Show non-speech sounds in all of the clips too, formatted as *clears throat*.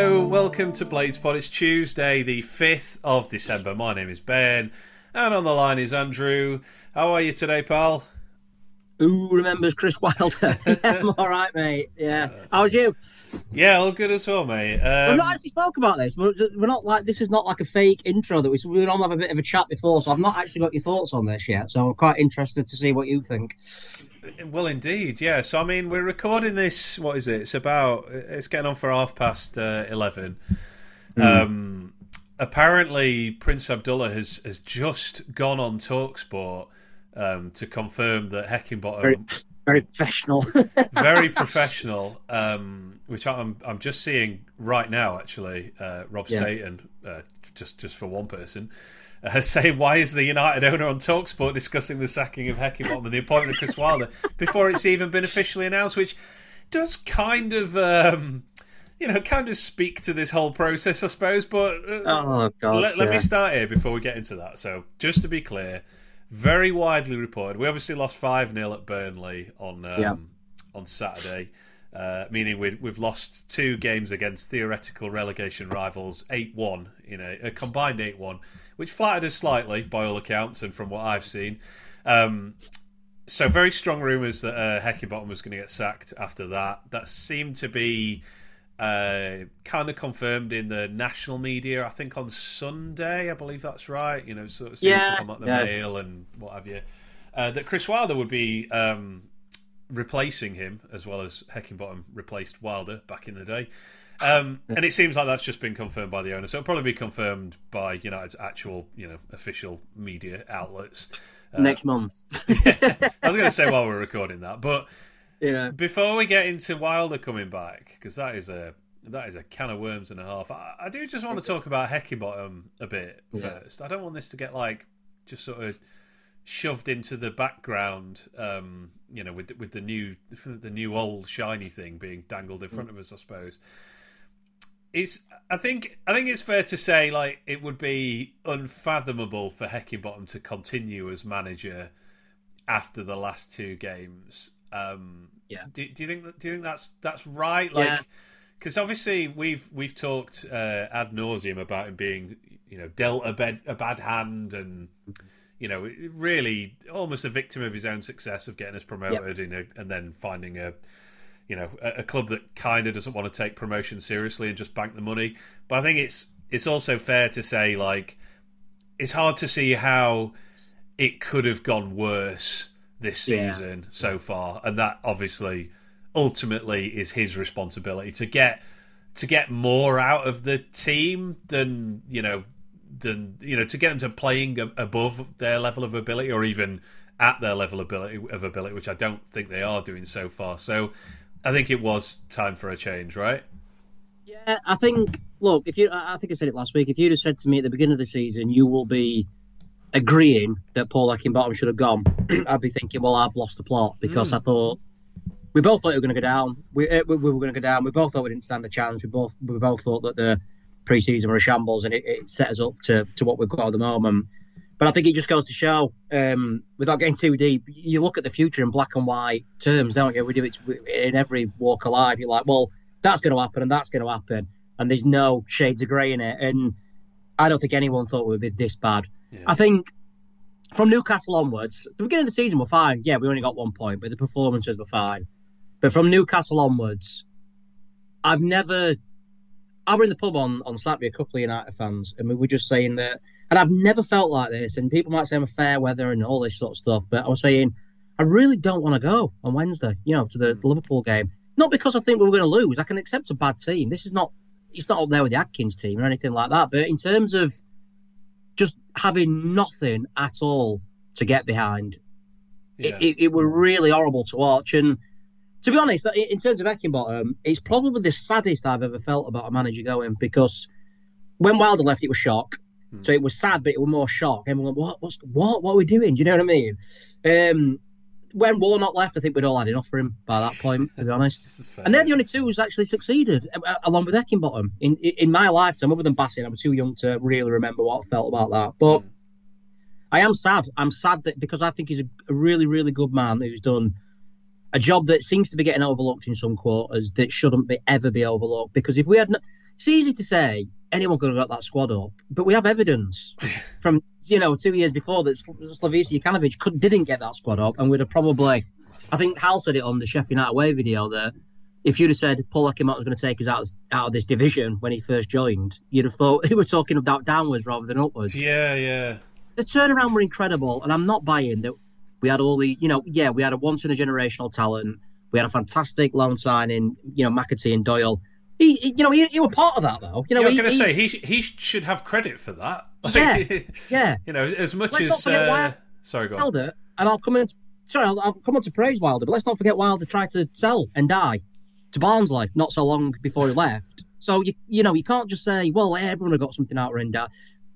Hello, welcome to Blades Pod. It's Tuesday, the 5th of December. My name is Ben, and on the line is Andrew. How are you today, pal? Who remembers Chris Wilder? *laughs* yeah, I'm all right, mate. Yeah. How's you? Yeah, all good as well, mate. Um, We've not actually spoke about this. We're, we're not like this is not like a fake intro that we we all have a bit of a chat before. So I've not actually got your thoughts on this yet. So I'm quite interested to see what you think. Well, indeed, yeah. So, I mean, we're recording this. What is it? It's about. It's getting on for half past uh, eleven. Um, apparently, Prince Abdullah has has just gone on Talksport um, to confirm that Heckingbottom Very, very professional. *laughs* very professional. Um, which I'm I'm just seeing right now. Actually, uh, Rob Yeah. Staten, uh, just just for one person, *laughs* uh, saying why is the United owner on Talksport discussing the sacking of Heckingbottom and the appointment of Chris Wilder before it's even been officially announced, which does kind of. Um, you know, kind of speak to this whole process, I suppose. But uh, oh God. let, let me start here before we get into that. So, just to be clear, very widely reported. We obviously lost five 0 at Burnley on um, Yeah. on Saturday, uh, meaning we, we've lost two games against theoretical relegation rivals, eight one in a, a combined eight one, which flattered us slightly by all accounts and from what I've seen. Um, so very strong rumours that uh, Heckingbottom was going to get sacked after that. That seemed to be uh, kind of confirmed in the national media. I think on Sunday, I believe that's right. You know, sort of seems Yeah, to come out the yeah. mail and what have you. Uh, that Chris Wilder would be um, replacing him as well as Heckingbottom replaced Wilder back in the day. Um, and it seems like that's just been confirmed by the owner, so it'll probably be confirmed by United's actual, you know, official media outlets. Uh, next month. *laughs* I was going to say while we're recording that, but yeah. before we get into Wilder coming back, because that is a that is a can of worms and a half. I, I do just want to talk about Heckingbottom a bit Yeah. first. I don't want this to get like just sort of shoved into the background. Um, you know, with with the new *laughs* the new old shiny thing being dangled in front of us. I suppose. Is I think I think it's fair to say like it would be unfathomable for Heckingbottom to continue as manager after the last two games. Um, Yeah. Do, do you think that, do you think that's that's right? Like, Yeah. because obviously we've we've talked uh, ad nauseum about him being you know dealt a bad a bad hand and you know really almost a victim of his own success of getting us promoted in a, and then finding a you know a, a club that kind of doesn't want to take promotion seriously and just bank the money. But I think it's it's also fair to say like it's hard to see how it could have gone worse this Yeah. season so far, and that obviously ultimately is his responsibility to get to get more out of the team than you know than you know to get them to playing above their level of ability or even at their level of ability of ability, which I don't think they are doing so far. So I think it was time for a change, right? Yeah, I think. Look, if you, I think I said it last week. If you'd have said to me at the beginning of the season, you will be agreeing that Paul Heckingbottom should have gone, *clears throat* I'd be thinking, well, I've lost the plot because I thought we both thought we were going to go down. We, uh, we, we were going to go down. We both thought we didn't stand a chance. We both we both thought that the pre-season were a shambles, and it, it set us up to to what we've got at the moment. But I think it just goes to show, um, without getting too deep, you look at the future in black and white terms, don't you? We do it in every walk of life. You're like, well, that's going to happen and that's going to happen, and there's no shades of grey in it. And I don't think anyone thought we would be this bad. Yeah. I think from Newcastle onwards, the beginning of the season were fine. Yeah, we only got one point, but the performances were fine. But from Newcastle onwards, I've never. I were in the pub on, on Saturday, a couple of United fans, and we were just saying that. And I've never felt like this. And people might say I'm a fair weather and all this sort of stuff, but I was saying I really don't want to go on Wednesday, you know, to the, the Liverpool game. Not because I think we are going to lose. I can accept a bad team. This is not. It's not up there with the Atkins team or anything like that. But in terms of just having nothing at all to get behind, Yeah. it, it, it were really horrible to watch. And to be honest, in terms of Eckenbottom, it's probably the saddest I've ever felt about a manager going because when Wilder left, it was shock. Hmm. So it was sad, but it was more shock. Everyone, went, what, what's, what, what are we doing? Do you know what I mean? Um, when Warnock left, I think we'd all had enough for him by that point, to be *laughs* honest. This is fair. And they're the only two who's actually succeeded, along with Eckenbottom. In in my lifetime, other than Bassett, I was too young to really remember what I felt about that. But Mm. I am sad. I'm sad that because I think he's a, a really, really good man who's done a job that seems to be getting overlooked in some quarters that shouldn't be ever be overlooked. Because if we had, it's easy to say anyone could have got that squad up, but we have evidence *laughs* from you know two years before that Slavisa Jokanovic could didn't get that squad up, and we'd have probably. I think Hal said it on the Sheffield United away video that if you'd have said Paul Heckingbottom was going to take us out, out of this division when he first joined, you'd have thought *laughs* he were talking about downwards rather than upwards. Yeah, yeah. The turnaround were incredible, and I'm not buying that we had all these. You know, yeah, we had a once in a generational talent. We had a fantastic loan signing. You know, McAtee and Doyle. He, he you know, he, he were part of that though. You know, yeah, I'm going to say he he should have credit for that. *laughs* yeah, *laughs* yeah. You know, as much Let's as uh, sorry, go on. Wilder, and I'll come in. Sorry, I'll, I'll come on to praise Wilder, but let's not forget Wilder tried to sell Ndiaye to Barnsley not so long before he left. So you you know you can't just say, well, everyone have got something out of Renda.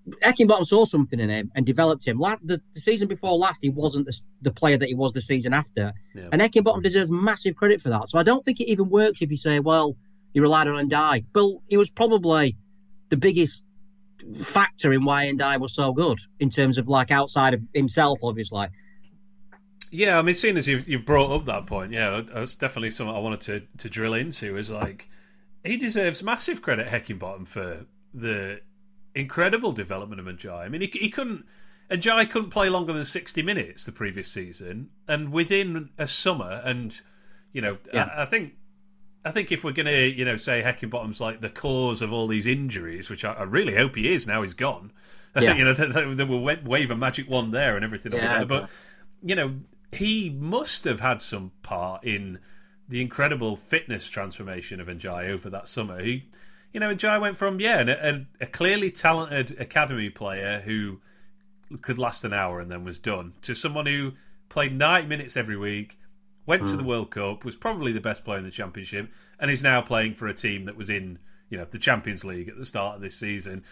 Eckingbottom saw something in him and developed him. La- the, the season before last, he wasn't the, the player that he was the season after. Yeah. And Eckingbottom deserves massive credit for that. So I don't think it even works if you say, well, he relied on Ndiaye. But he was probably the biggest factor in why Ndiaye was so good in terms of like outside of himself, obviously. Yeah, I mean, seeing as you've, you've brought up that point, yeah, that's definitely something I wanted to, to drill into. Is like he deserves massive credit, Heckingbottom, for the incredible development of Ndiaye. I mean, he, he couldn't Ndiaye couldn't play longer than sixty minutes the previous season, and within a summer, and you know, Yeah. I, I think. I think if we're going to, you know, say Heckingbottom's like the cause of all these injuries, which I, I really hope he is now he's gone. *laughs* Yeah. you know, that we'll wave a magic wand there and everything. will be Yeah, better. but- you know, he must have had some part in the incredible fitness transformation of Ndiaye over that summer. He, you know, Ndiaye went from yeah, a, a clearly talented academy player who could last an hour and then was done to someone who played 90 minutes every week, went to hmm. the World Cup, was probably the best player in the championship, and is now playing for a team that was in you know the Champions League at the start of this season.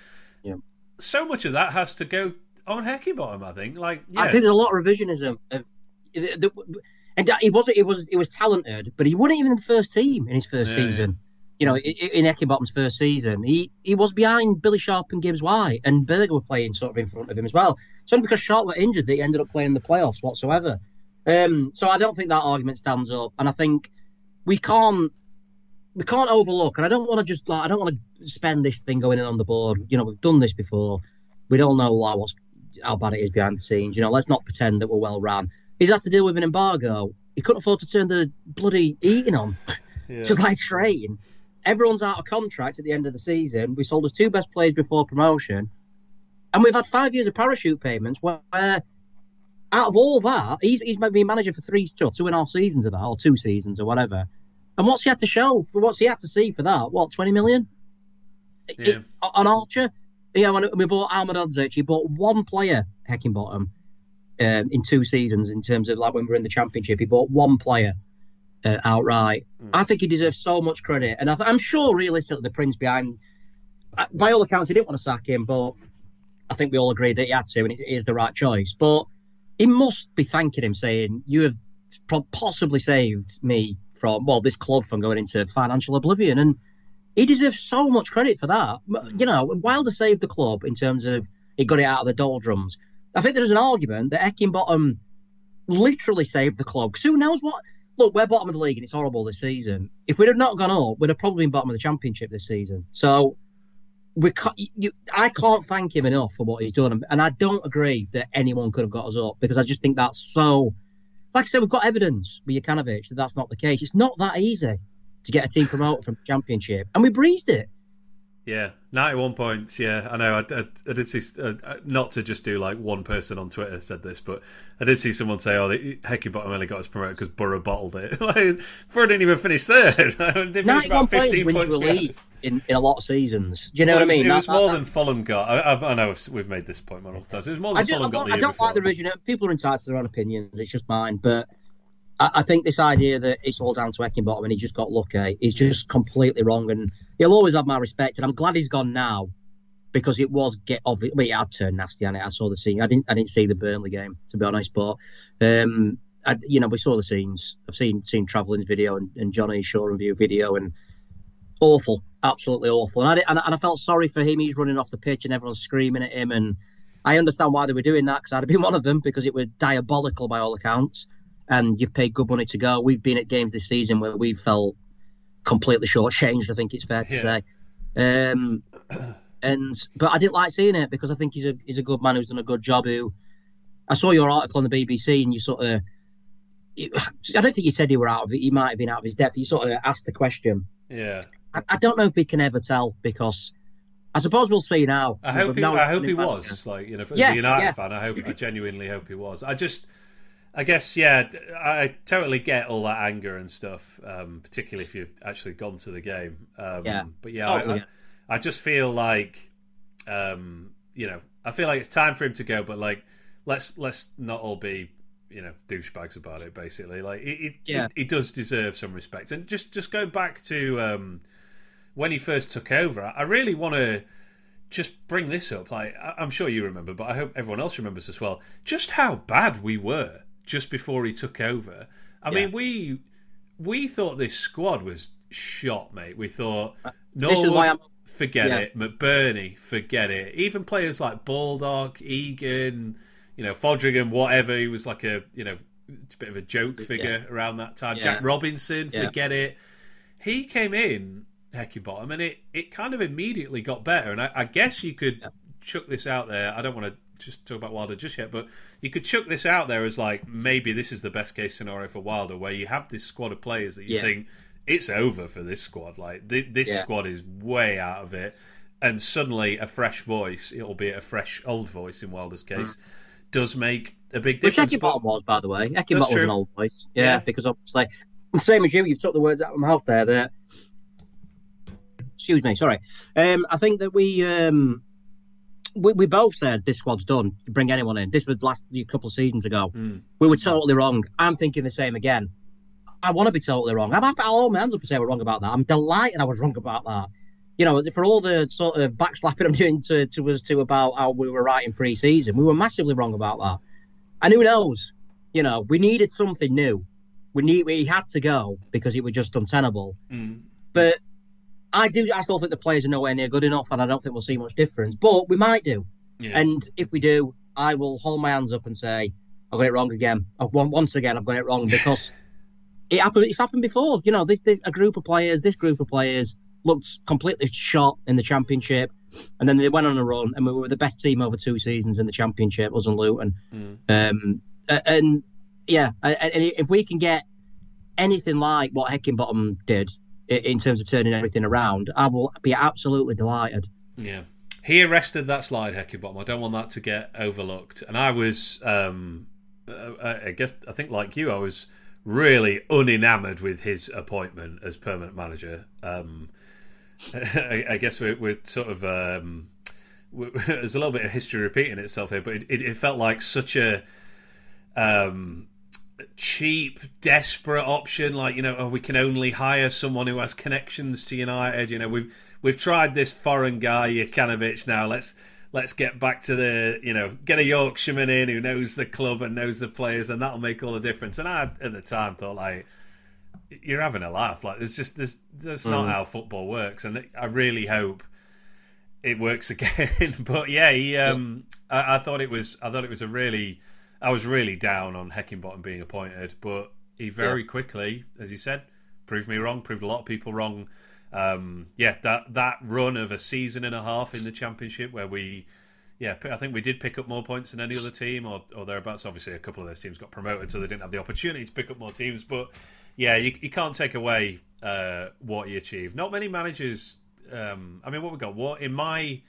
Yeah. So much of that has to go on Heckingbottom, I think. Like, yeah. I think there's a lot of revisionism of, the, the, and he wasn't. He was. He was talented, but he wasn't even in the first team in his first Yeah, season. You know, in Eckenbottom's first season, he he was behind Billy Sharp and Gibbs White, and Berge were playing sort of in front of him as well. It's only because Sharp were injured that he ended up playing the playoffs whatsoever. Um, so I don't think that argument stands up, and I think we can't we can't overlook. And I don't want to just like I don't want to spend this thing going in on the board. You know, we've done this before. We all know like, what's how bad it is behind the scenes. You know, let's not pretend that we're well run. He's had to deal with an embargo. He couldn't afford to turn the bloody eating on. Yeah. *laughs* Just like train. Everyone's out of contract at the end of the season. We sold his two best players before promotion. And we've had five years of parachute payments where, out of all that, he's, he's been manager for three, two two and a half seasons of that, or two seasons, or whatever. And what's he had to show? For what's he had to see for that? What, 20 million? Yeah. on Archer? Yeah, when we bought Ahmedhodzic, he bought one player, Heckingbottom, um, in two seasons in terms of like when we were in the championship. He bought one player uh, outright. Mm. I think he deserves so much credit, and I th- I'm sure realistically the Prince behind, uh, by all accounts, he didn't want to sack him, but I think we all agreed that he had to, and it is the right choice. But he must be thanking him, saying, "You have possibly saved me from well, this club from going into financial oblivion," and he deserves so much credit for that. Hmm. You know, Wilder saved the club in terms of he got it out of the doldrums. I think there's an argument that Eckingbottom literally saved the club. Because who knows what? Look, we're bottom of the league and it's horrible this season. If we'd have not gone up, we'd have probably been bottom of the championship this season. So we can't, you, I can't thank him enough for what he's done. And I don't agree that anyone could have got us up because I just think that's so. Like I said, we've got evidence with Jokanovic that that's not the case. It's not that easy to get a team promoted from the championship, and we breezed it. Yeah, ninety-one points. Yeah, I know. I, I, I did see uh, not to just do like one person on Twitter said this, but I did see someone say, "Oh, Heckingbottom only got us promoted because Borough bottled it." *laughs* like, Borough didn't even finish third. *laughs* they finished Ninety-one about points fifteen wins points you a in, in a lot of seasons. Do you know Well, what I mean? it was That- more that- than Fulham got. I, I, I know we've made this point multiple times. It was more than do, I Fulham got the I don't like the original. People are entitled to their own opinions. It's just mine. But I, I think this idea that it's all down to Eckenbottom and he just got lucky is just completely wrong. And he'll always have my respect. And I'm glad he's gone now because it was get obvious. Well, it had turned nasty it. I saw the scene. I didn't. I didn't see the Burnley game to be honest. But um, I, you know, we saw the scenes. I've seen seen Travelling's video and, and Johnny Shaw review video and awful, absolutely awful. And I, and, and I felt sorry for him. He's running off the pitch and everyone's screaming at him. And I understand why they were doing that because I'd have been *laughs* one of them because it was diabolical by all accounts. And you've paid good money to go. We've been at games this season where we've felt completely shortchanged. I think it's fair to Yeah. say. Um, *clears throat* and but I didn't like seeing it because I think he's a he's a good man who's done a good job. Who I saw your article on the BBC and you sort of. *sighs* I don't think you said he were out of it. He might have been out of his depth. You sort of asked the question. Yeah. I, I don't know if we can ever tell because I suppose we'll see now. I hope he, I hope he was like you know as Yeah, a United yeah. fan. I hope I genuinely hope he was. I just I guess yeah, I totally get all that anger and stuff, um, particularly if you've actually gone to the game. Um, Yeah. but yeah, I, Totally. I, I just feel like um, you know I feel like it's time for him to go, but like let's let's not all be you know douchebags about it. Basically, like it, it, Yeah. it does deserve some respect. And just just going back to um, when he first took over, I really want to just bring this up. Like I- I'm sure you remember, but I hope everyone else remembers as well. Just how bad we were just before he took over. I mean, we we thought this squad was shot, mate. We thought Uh, This is why I'm. Norwood, forget yeah. it. McBurnie, forget it. Even players like Baldock, Egan, you know, Foderingham, whatever. He was like a you know, a bit of a joke figure around that time. Yeah. Jack Robinson, Yeah. forget it. He came in Heckingbottom, and it it kind of immediately got better. And I, I guess you could chuck this out there. I don't want to just talk about Wilder just yet, but you could chuck this out there as like maybe this is the best case scenario for Wilder, where you have this squad of players that you Yeah. think it's over for this squad. Like th- this Yeah. squad is way out of it, and suddenly a fresh voice, it'll be a fresh old voice in Wilder's case, does make a big Which difference. Eckenbottom was, by the way. Eckenbottom was an old voice. Yeah, Yeah. because obviously, same as you, you've took the words out of my mouth there. That, excuse me, sorry. Um, I think that we, um, we we both said this squad's done. Bring anyone in. This was last a couple of seasons ago. Mm. We were totally wrong. I'm thinking the same again. I want to be totally wrong. I'm happy. I'll hold my hands up and say we're wrong about that. I'm delighted I was wrong about that. You know, for all the sort of backslapping I'm doing to, to us two about how we were right in pre-season, we were massively wrong about that. And who knows? You know, we needed something new. We need we had to go because it was just untenable. Mm. But I do. I still think the players are nowhere near good enough, and I don't think we'll see much difference. But we might do. Yeah. And if we do, I will hold my hands up and say I've got it wrong again. I've, once again, I've got it wrong because *laughs* it happened. It's happened before. You know, this, this a group of players. This group of players looked completely shot in the championship, and then they went on a run, and we were the best team over two seasons in the championship. Us and Luton. Mm. Um, and yeah, and if we can get anything like what Heckingbottom did in terms of turning everything around, I will be absolutely delighted. Yeah. He arrested that slide, Heckingbottom. I don't want that to get overlooked. And I was, um, uh, I I guess, I think like you, I was really unenamored with his appointment as permanent manager. Um, *laughs* I, I guess we're, we're sort of, um, we *laughs* there's a little bit of history repeating itself here, but it, it, it felt like such a, um, cheap, desperate option. Like you know, oh, we can only hire someone who has connections to United. You know, we've we've tried this foreign guy Jokanovic. Now let's let's get back to the you know get a Yorkshireman in who knows the club and knows the players, and that'll make all the difference. And I at the time thought like. You're having a laugh. Like there's just this. That's not how football works, and I really hope it works *laughs* again. but yeah, he, um, I, I thought it was. I thought it was a really. I was really down on Heckingbottom being appointed, but he very quickly, as you said, proved me wrong. Proved a lot of people wrong. Um, yeah, that that run of a season and a half in the championship where we. Yeah, I think we did pick up more points than any other team, or, or thereabouts. Obviously, a couple of those teams got promoted, so they didn't have the opportunity to pick up more teams. But yeah, you, you can't take away uh, what he achieved. Not many managers. Um, I mean, what we got? What in my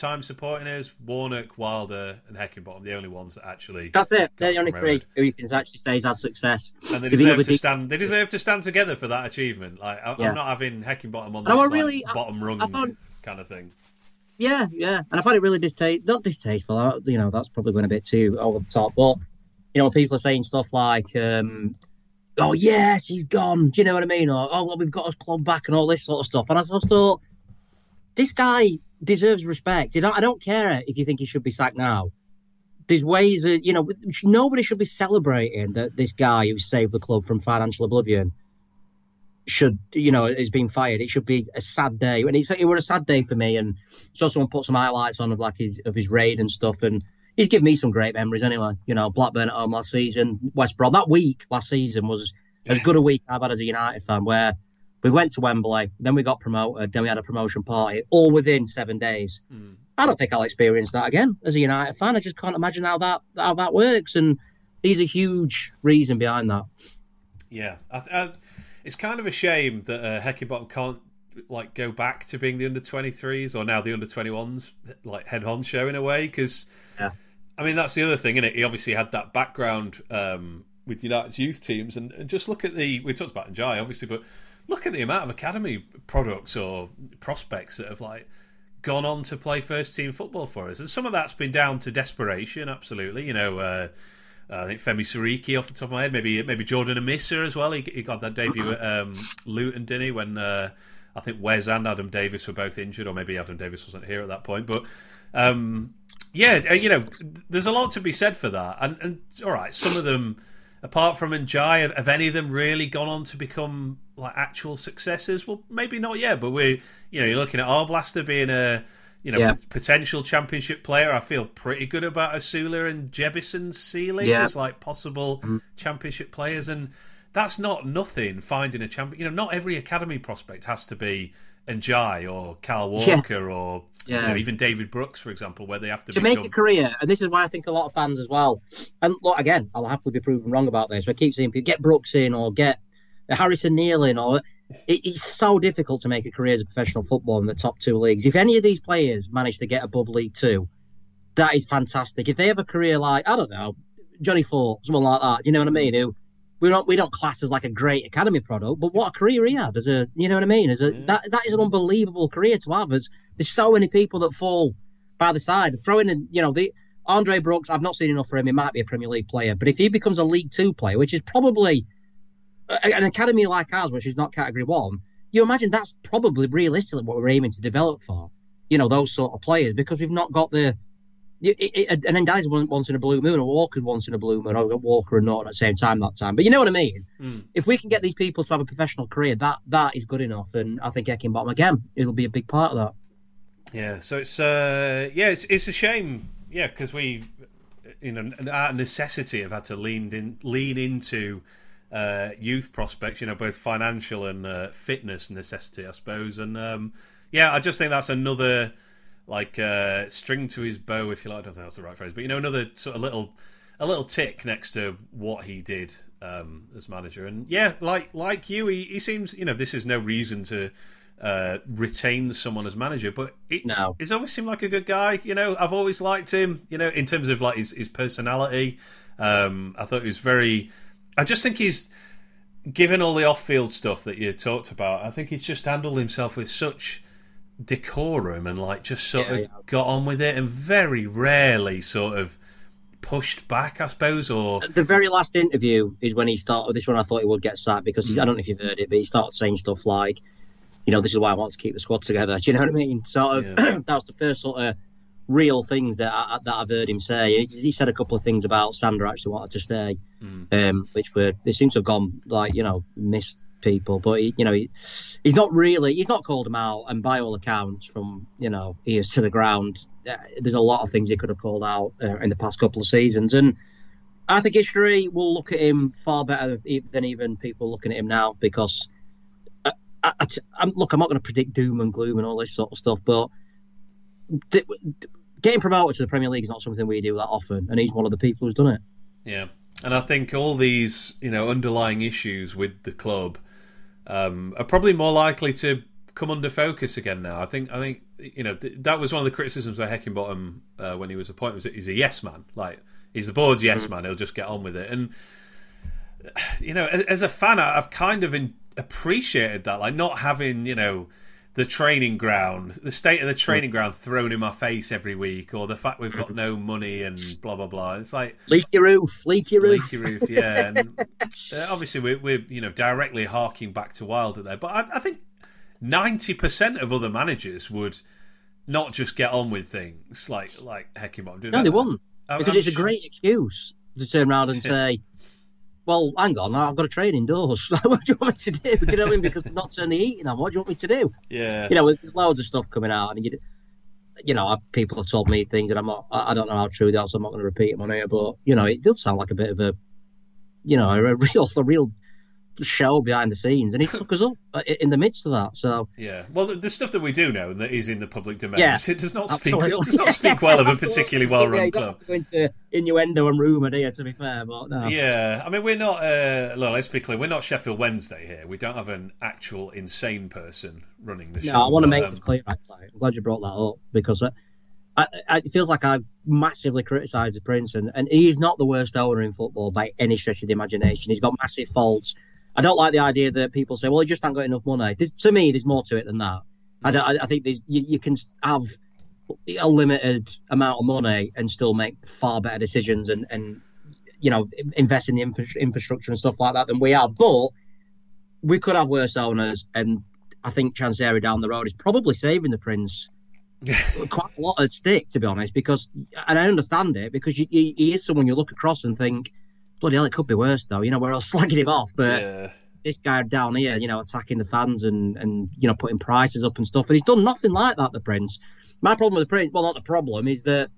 time supporting is Warnock, Wilder, and Heckingbottom, the only ones that actually. That's it. They're the only three who you can actually say has had success. And they deserve to stand. They deserve to stand together for that achievement. Like I, Yeah. I'm not having Heckingbottom on I this were really- like, bottom rung I thought- kind of thing. Yeah, yeah, and I find it really distasteful. Not distasteful, uh, you know, that's probably going a bit too over the top. But you know, people are saying stuff like, um, "Oh yeah, she's gone." Do you know what I mean? Or "Oh well, we've got his club back" and all this sort of stuff. And I just thought, this guy deserves respect. You know, I don't care if you think he should be sacked now. There's ways that you know nobody should be celebrating that this guy who saved the club from financial oblivion should you know is being fired. It should be a sad day, and it's it was a sad day for me. And saw someone put some highlights on of like his of his raid and stuff, and he's given me some great memories anyway. You know, Blackburn at home last season, West Brom that week last season was as good a week I've had as a United fan, where We went to Wembley, then we got promoted, then we had a promotion party, all within seven days. Mm. I don't think I'll experience that again as a United fan. I just can't imagine how that how that works, and he's a huge reason behind that. Yeah, I, I, it's kind of a shame that uh, Heckingbottom can't like go back to being the under 23s or now the under 21s like head honcho in a way because yeah. I mean that's the other thing, is it? He obviously had that background um, with United's youth teams, and, and, just look at the we talked about Ndiaye obviously, but look at the amount of academy products or prospects that have like gone on to play first team football for us, and some of that's been down to desperation, absolutely. You know. Uh, I think Femi Seriki off the top of my head, maybe maybe Jordan Amissah as well. He, he got that debut at um, Luton, didn't he? When uh, I think Wes and Adam Davies were both injured, or maybe Adam Davies wasn't here at that point. But um, yeah, uh, you know, there's a lot to be said for that. And, and all right, some of them, apart from Ndiaye, have, have, any of them really gone on to become like actual successes? Well, maybe not yet. But we, you know, you're looking at Arblaster being a you know, yeah. potential championship player. I feel pretty good about Osula and Jebbison Sealy yeah. as like possible mm-hmm. championship players, and that's not nothing. Finding a champion, you know, not every academy prospect has to be Ndiaye or Cal Walker yeah. or you know, even David Brooks, for example, where they have to to become... make a career. And this is why I think a lot of fans as well. And look, again, I'll happily be proven wrong about this. I keep seeing people get Brooks in or get Harrison Neal in or it's so difficult to make a career as a professional footballer in the top two leagues. If any of these players manage to get above League Two, that is fantastic. If they have a career like I don't know Johnny Forte, someone like that, you know what I mean? Who we don't we don't class as like a great academy product, but what a career he had as a you know what I mean? As a yeah. that that is an unbelievable career to have. As there's so many people that fall by the side. Throwing in you know the Andre Brooks, I've not seen enough for him. He might be a Premier League player, but if he becomes a League Two player, which is probably an academy like ours, which is not Category One, you imagine that's probably realistically what we're aiming to develop for. You know, those sort of players because we've not got the. It, it, and then Dies once in a blue moon, or Walker once in a blue moon, or Walker and Naughton at the same time that time. But you know what I mean? Mm. If we can get these people to have a professional career, that that is good enough. And I think Heckingbottom again, it'll be a big part of that. Yeah. So it's uh yeah, it's it's a shame. Yeah, because we, you know, our necessity have had to lean in lean into uh, youth prospects, you know, both financial and uh, fitness necessity, I suppose. And um, yeah, I just think that's another like uh, string to his bow, if you like. I don't think that's the right phrase, but you know, another sort of little a little tick next to what he did um, as manager. And yeah, like like you, he, he seems you know this is no reason to. Uh, retain someone as manager, but it, no. he's always seemed like a good guy. You know, I've always liked him. You know, in terms of like his, his personality, um, I thought he was very I just think he's given all the off-field stuff that you talked about. I think he's just handled himself with such decorum and like just sort yeah, of yeah. got on with it, and very rarely sort of pushed back, I suppose. Or the very last interview is when he started. This one I thought he would get sacked because mm. I don't know if you've heard it, but he started saying stuff like, "You know, this is why I want to keep the squad together." *laughs* Do you know what I mean? Sort of. Yeah. *clears throat* that was the first sort of real things that I, that I've heard him say. He, he, said a couple of things about Sander actually wanted to stay, mm. um, which were they seem to have gone like you know missed people. But he, you know, he, he's not really he's not called them out, and by all accounts, from you know ears to the ground, uh, there's a lot of things he could have called out uh, in the past couple of seasons, and. I think history will look at him far better than even people looking at him now because I, I, I, look, I'm not going to predict doom and gloom and all this sort of stuff, but getting promoted to the Premier League is not something we do that often, and he's one of the people who's done it. Yeah, and I think all these you know underlying issues with the club um, are probably more likely to come under focus again now. I think I think you know th- that was one of the criticisms of Heckingbottom uh, when he was appointed was he's a yes man, like he's the board's yes mm-hmm. man. He'll just get on with it, and *sighs* you know as a fan, I've kind of in- appreciated that, like not having you know the training ground, the state of the training ground thrown in my face every week, or the fact we've got no money and blah blah blah. It's like leaky roof, leaky roof, leaky roof. Yeah, and *laughs* uh, obviously we're, we're you know directly harking back to Wilder there, but I, I think ninety percent of other managers would not just get on with things like like Heckingbottom. No, they wouldn't because I'm it's a great excuse to turn around and *laughs* say, well, hang on, I've got to train indoors. *laughs* what do you want me to do? Do you know what I mean? Because I'm not turning the heating on. What do you want me to do? Yeah. You know, there's loads of stuff coming out, and you, you know, people have told me things, and I'm not, I don't know how true they are, so I'm not going to repeat them on here. But you know, it does sound like a bit of a, you know, a real, *laughs* a real show behind the scenes, and he took us up uh, in the midst of that. So yeah, well, the, the stuff that we do know and that is in the public domain, Yeah, *laughs* it does not speak absolutely. does not speak *laughs* well of a particularly well run don't club. to go into innuendo and rumour, you? To be fair, but no. Yeah, I mean, we're not. Uh, look, let's be clear. We're not Sheffield Wednesday here. We don't have an actual insane person running the show. No, I want to make um, this clear. Actually, I'm glad you brought that up because uh, I, I, it feels like I've massively criticised the Prince, and, and he's not the worst owner in football by any stretch of the imagination. He's got massive faults. I don't like the idea that people say, "Well, he just haven't got enough money." There's, to me, there's more to it than that. I, I, I think there's you, you can have a limited amount of money and still make far better decisions and and you know invest in the infra- infrastructure and stuff like that than we have. But we could have worse owners, and I think Chansiri down the road is probably saving the Prince *laughs* quite a lot of stick, to be honest. Because, and I understand it because you, he, he is someone you look across and think, bloody hell, it could be worse though. You know, we're all *laughs* slagging him off, but yeah. this guy down here, you know, attacking the fans and and you know putting prices up and stuff, and he's done nothing like that. The Prince. My problem with the Prince, well, not the problem, is that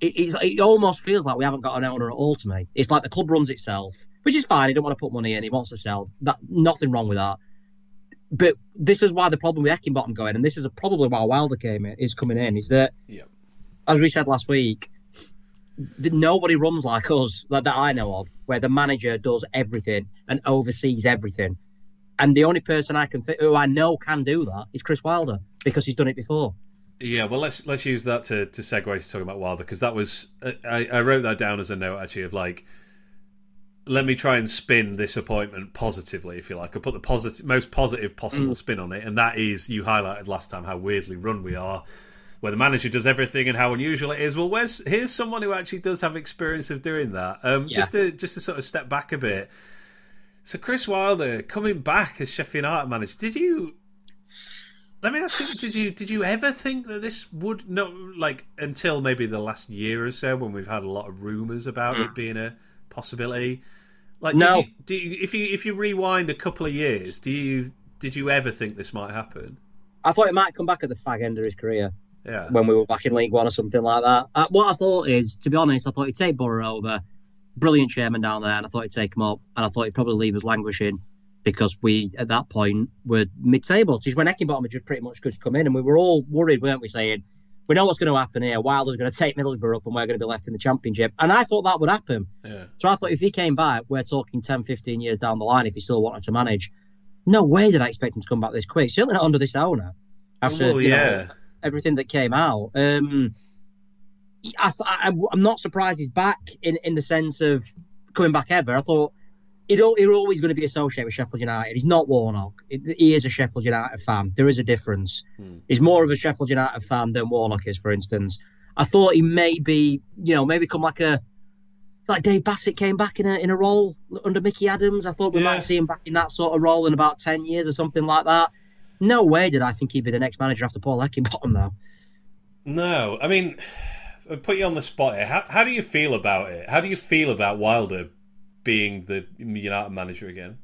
it, it almost feels like we haven't got an owner at all to me. It's like the club runs itself, which is fine. He don't want to put money in. He wants to sell. That nothing wrong with that. But this is why the problem with Eckenbottom going, and this is probably why Wilder came in, is coming in, is that Yeah. as we said last week, nobody runs like us that, that I know of, where the manager does everything and oversees everything. And the only person I can think who I know can do that is Chris Wilder because he's done it before. Yeah, well, let's let's use that to, to segue to talking about Wilder because that was I, I wrote that down as a note actually of like let me try and spin this appointment positively, if you like, or put the positive most positive possible mm. spin on it, and that is you highlighted last time how weirdly run we are, where the manager does everything and how unusual it is. Well, where's here's someone who actually does have experience of doing that. Um, Yeah. Just to just to sort of step back a bit. So Chris Wilder coming back as Sheffield United manager, did you let me ask you: Did you did you ever think that this would not like until maybe the last year or so when we've had a lot of rumours about it being a possibility? Like, No. you, do you, if you if you rewind a couple of years, do you did you ever think this might happen? I thought it might come back at the fag end of his career Yeah, when we were back in League One or something like that. Uh, what I thought is, to be honest, I thought he'd take Borough over, brilliant chairman down there, and I thought he'd take him up, and I thought he'd probably leave us languishing because we, at that point, were mid-table. Just when Eckenbottom had just pretty much just come in, and we were all worried, weren't we, saying, we know what's going to happen here. Wilder's going to take Middlesbrough up, and we're going to be left in the Championship. And I thought that would happen. yeah, So I thought if he came back, we're talking 10, 15 years down the line if he still wanted to manage. No way did I expect him to come back this quick. Certainly not under this owner. After well, you know, yeah, everything that came out. Um, I, I, I'm not surprised he's back in, in the sense of coming back ever. I thought he'd, he'd always going to be associated with Sheffield United. He's not Warnock. He is a Sheffield United fan. There is a difference. Hmm. He's more of a Sheffield United fan than Warnock is, for instance. I thought he may be, you know, maybe come like a like Dave Bassett came back in a in a role under Mickey Adams. I thought we Yeah. might see him back in that sort of role in about ten years or something like that. No way did I think he'd be the next manager after Paul Eckenbottom, though. no. I mean, I'll put you on the spot here. How how do you feel about it? How do you feel about Wilder being the United manager again?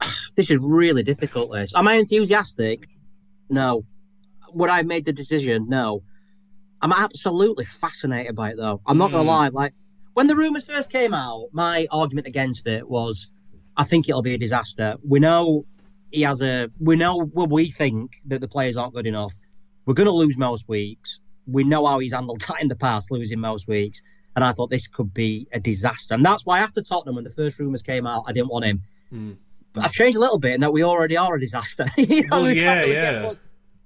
*sighs* This is really difficult. This. Am I enthusiastic? No. Would I have made the decision? No. I'm absolutely fascinated by it, though. I'm not going Mm. to lie. Like when the rumours first came out, my argument against it was, I think it'll be a disaster. We know he has a. We know well, we think that the players aren't good enough. We're going to lose most weeks. We know how he's handled *laughs* that in the past, losing most weeks. And I thought this could be a disaster. And that's why after Tottenham, when the first rumours came out, I didn't want him. Mm. But I've changed a little bit in that we already are a disaster. *laughs* You know, Well, we yeah, yeah.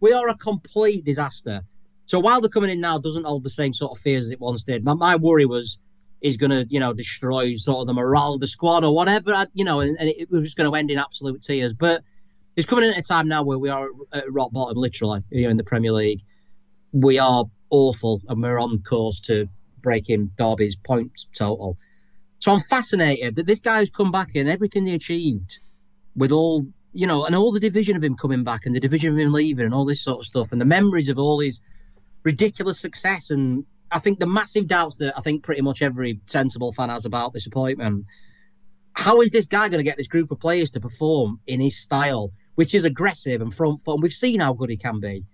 We are a complete disaster. So Wilder coming in now doesn't hold the same sort of fears as it once did. My, my worry was he's going to, you know, destroy sort of the morale of the squad or whatever, you know, and, and it was going to end in absolute tears. But he's coming in at a time now where we are at rock bottom, literally, you know, in the Premier League. We are awful and we're on course to breaking Derby's points total. So I'm fascinated that this guy who's come back and everything they achieved with all you know, and all the division of him coming back and the division of him leaving and all this sort of stuff and the memories of all his ridiculous success and I think the massive doubts that I think pretty much every sensible fan has about this appointment. How is this guy going to get this group of players to perform in his style, which is aggressive and front foot? We've seen how good he can be.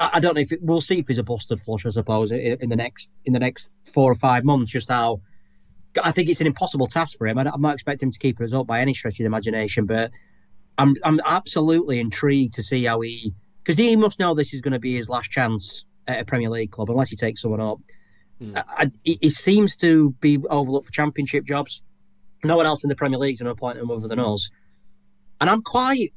I, I don't know if it, we'll see if he's a busted flush, I suppose, in, in the next in the next four or five months. Just how I think it's an impossible task for him. I, am not expecting him to keep us up by any stretch of the imagination, but I'm I'm absolutely intrigued to see how he because he must know this is going to be his last chance at a Premier League club unless he takes someone up. Mm. I, I, he seems to be overlooked for Championship jobs. No one else in the Premier League is going to appoint him other than us, and I'm quite.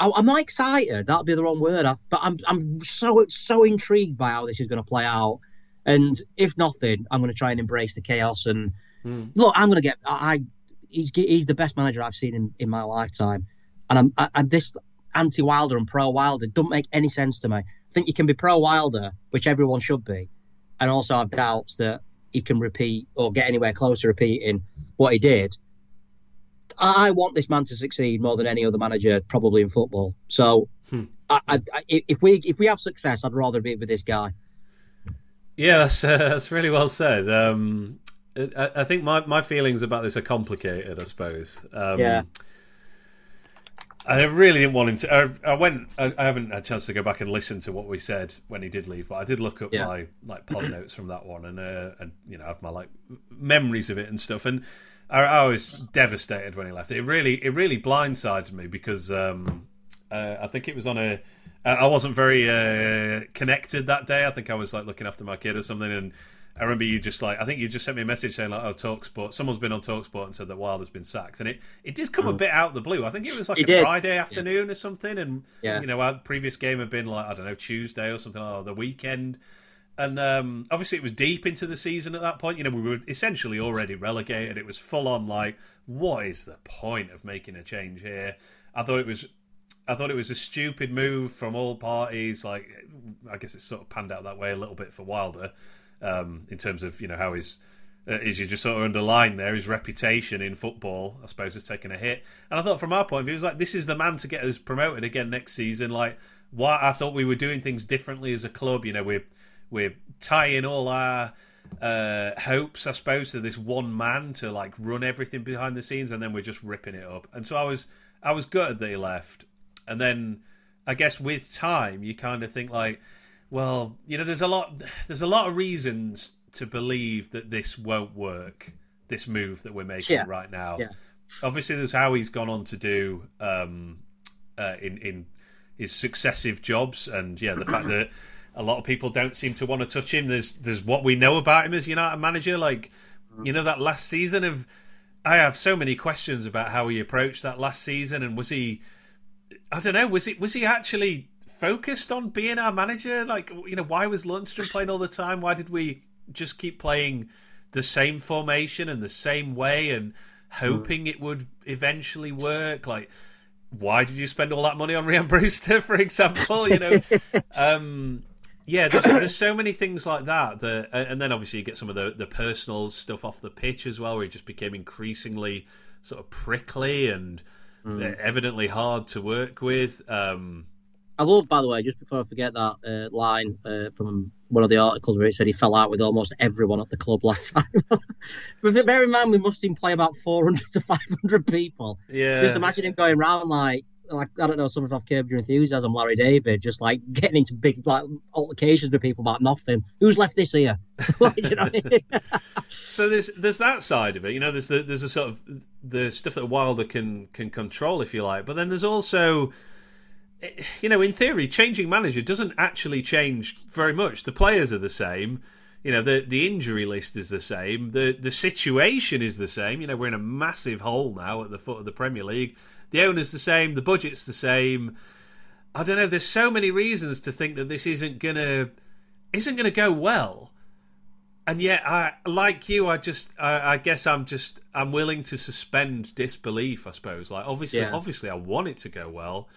I, am not excited. That'd be the wrong word. but I'm I'm so so intrigued by how this is going to play out. And if nothing, I'm going to try and embrace the chaos. And mm. look, I'm going to get. I he's he's the best manager I've seen in, in my lifetime. And I'm I, and this anti Wilder and pro Wilder don't make any sense to me. I think you can be pro Wilder, which everyone should be, and also I have doubts that he can repeat or get anywhere close to repeating what he did. I want this man to succeed more than any other manager, probably in football. So, hmm. I, I, if we if we have success, I'd rather be with this guy. Yeah, that's uh, that's really well said. Um, I, I, think my, my feelings about this are complicated. I suppose. Um, yeah. I really didn't want him to. I, I went. I, I, haven't had a chance to go back and listen to what we said when he did leave, but I did look up yeah. my like pod notes from that one, and uh, and you know have my like memories of it and stuff. And I, I, was devastated when he left. It really it really blindsided me because um, uh, I think it was on a. I wasn't very uh, connected that day. I think I was like looking after my kid or something, and I remember you just like I think you just sent me a message saying like oh Talksport someone's been on Talksport and said that Wilder's been sacked and it, it did come mm. a bit out of the blue I think it was like it a did. Friday afternoon yeah. or something and yeah. you know our previous game had been like I don't know Tuesday or something or the weekend and um, obviously it was deep into the season at that point you know we were essentially already relegated it was full on like what is the point of making a change here I thought it was I thought it was a stupid move from all parties like I guess it sort of panned out that way a little bit for Wilder um, in terms of you know how his uh, you just sort of underline there, his reputation in football, I suppose, has taken a hit. And I thought, from our point of view, it was like this is the man to get us promoted again next season. Like, why I thought we were doing things differently as a club. You know, we're we're tying all our uh, hopes, I suppose, to this one man to like run everything behind the scenes, and then we're just ripping it up. And so I was I was gutted that he left. And then I guess with time, you kind of think like well, you know, there's a lot. There's a lot of reasons to believe that this won't work. This move that we're making yeah. right now. Yeah. Obviously, there's how he's gone on to do um, uh, in in his successive jobs, and yeah, the fact that a lot of people don't seem to want to touch him. There's there's what we know about him as United manager. Like, you know, that last season of I have so many questions about how he approached that last season, and was he? I don't know. Was it was he actually focused on being our manager? Like, you know, why was Lundstram playing all the time? Why did we just keep playing the same formation and the same way and hoping mm. it would eventually work? Like, why did you spend all that money on Ryan *laughs* Brewster, for example? You know, *laughs* um, yeah, there's, there's so many things like that. That, and then obviously you get some of the the personal stuff off the pitch as well, where he just became increasingly sort of prickly and mm. evidently hard to work with. Um, I love, by the way, just before I forget that uh, line uh, from one of the articles where it said he fell out with almost everyone at the club last *laughs* time. but bear in mind, we must him play about 400 to 500 people. Yeah. Just imagine him going around like, like I don't know, someone off Curb Your Enthusiasm, Larry David, just like getting into big like altercations with people about nothing. Who's left this here? *laughs* you know *laughs* so there's there's that side of it. You know, there's the, there's a sort of the stuff that Wilder can can control, if you like. But then there's also you know, in theory, changing manager doesn't actually change very much. The players are the same. You know, the the injury list is the same. The the situation is the same. You know, we're in a massive hole now at the foot of the Premier League. The owner's the same. The budget's the same. I don't know. There's so many reasons to think that this isn't gonna isn't gonna go well. And yet, I like you. I just, I, I guess, I'm just, I'm willing to suspend disbelief. I suppose. Like, obviously, yeah. obviously, I want it to go well.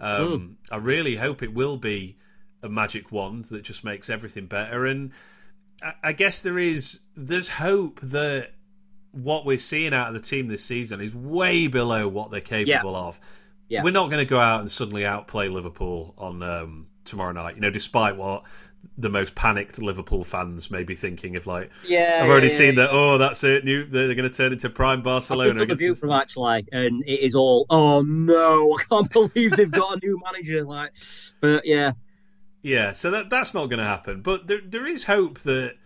Um, mm. I really hope it will be a magic wand that just makes everything better. And I, I guess there is there's hope that what we're seeing out of the team this season is way below what they're capable yeah. of. Yeah. We're not going to go out and suddenly outplay Liverpool on um, tomorrow night. You know, despite what the most panicked Liverpool fans may be thinking of like, yeah, I've already yeah, seen yeah. that. Oh, that's it. New, they're going to turn into prime Barcelona. I've just view from actually, and it is all. Oh no, I can't *laughs* believe they've got a new manager. Like, but yeah, yeah. So that that's not going to happen. But there there is hope that.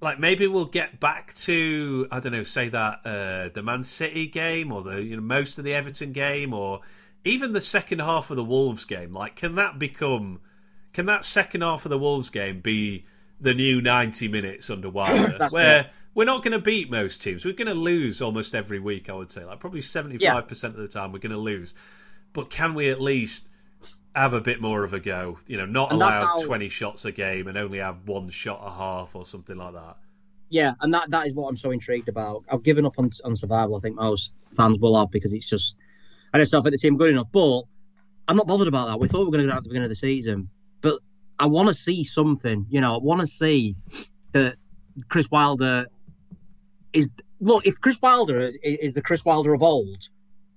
like maybe we'll get back to I don't know, say that uh, the Man City game or the you know most of the Everton game or even the second half of the Wolves game. Like, can that become? Can that second half of the Wolves game be the new ninety minutes under *clears throat* Wilder, where it. we're not going to beat most teams? We're going to lose almost every week. I would say, like probably seventy five percent of the time, we're going to lose. But can we at least? have a bit more of a go. You know, not allow how... twenty shots a game and only have one shot a half or something like that. Yeah, and that that is what I'm so intrigued about. I've given up on on survival. I think most fans will have because it's just I just don't think the team good enough. But I'm not bothered about that. We thought we were going to go at the beginning of the season, I want to see something. You know, I want to see that Chris Wilder is look. If Chris Wilder is, is the Chris Wilder of old,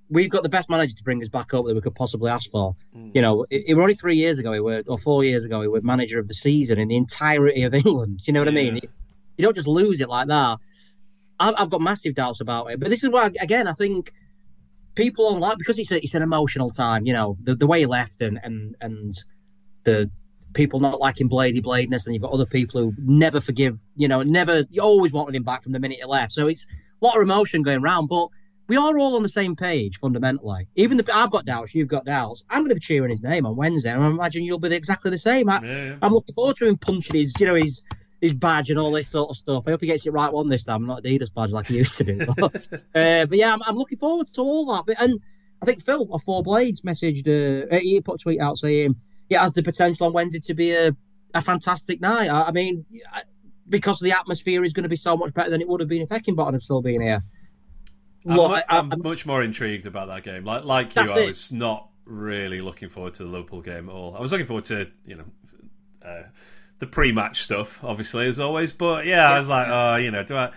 we've got the best manager to bring us back up that we could possibly ask for. Mm. You know, it, it, were only three years ago, we were, or four years ago, we were manager of the season in the entirety of *laughs* England. Do you know what yeah. I mean? You don't just lose it like that. I've, I've, got massive doubts about it, but this is why, again, I think people online because it's a, it's an emotional time. You know, the, the way he left and and and the people not liking Blady Bladeness, and you've got other people who never forgive. You know, never you always wanted him back from the minute he left. So it's a lot of emotion going around, but we are all on the same page fundamentally. Even the, I've got doubts, you've got doubts. I'm going to be cheering his name on Wednesday, and I imagine you'll be exactly the same. I, am looking forward to him punching his, you know, his his badge and all this sort of stuff. I hope he gets it right one this time, not Adidas badge like he used to do. but, *laughs* uh, but yeah, I'm, I'm, looking forward to all that. But, and I think Phil of Four Blades messaged, uh, he put a tweet out saying it has the potential on Wednesday to be a, a fantastic night. I, I mean, because the atmosphere is going to be so much better than it would have been if Heckingbottom had still been here. I'm, I'm, I'm, much more intrigued about that game. Like like you, I was not really looking forward to the Liverpool game at all. I was looking forward to you know uh, the pre-match stuff, obviously as always. But yeah, yeah, I was like, oh, you know, do I?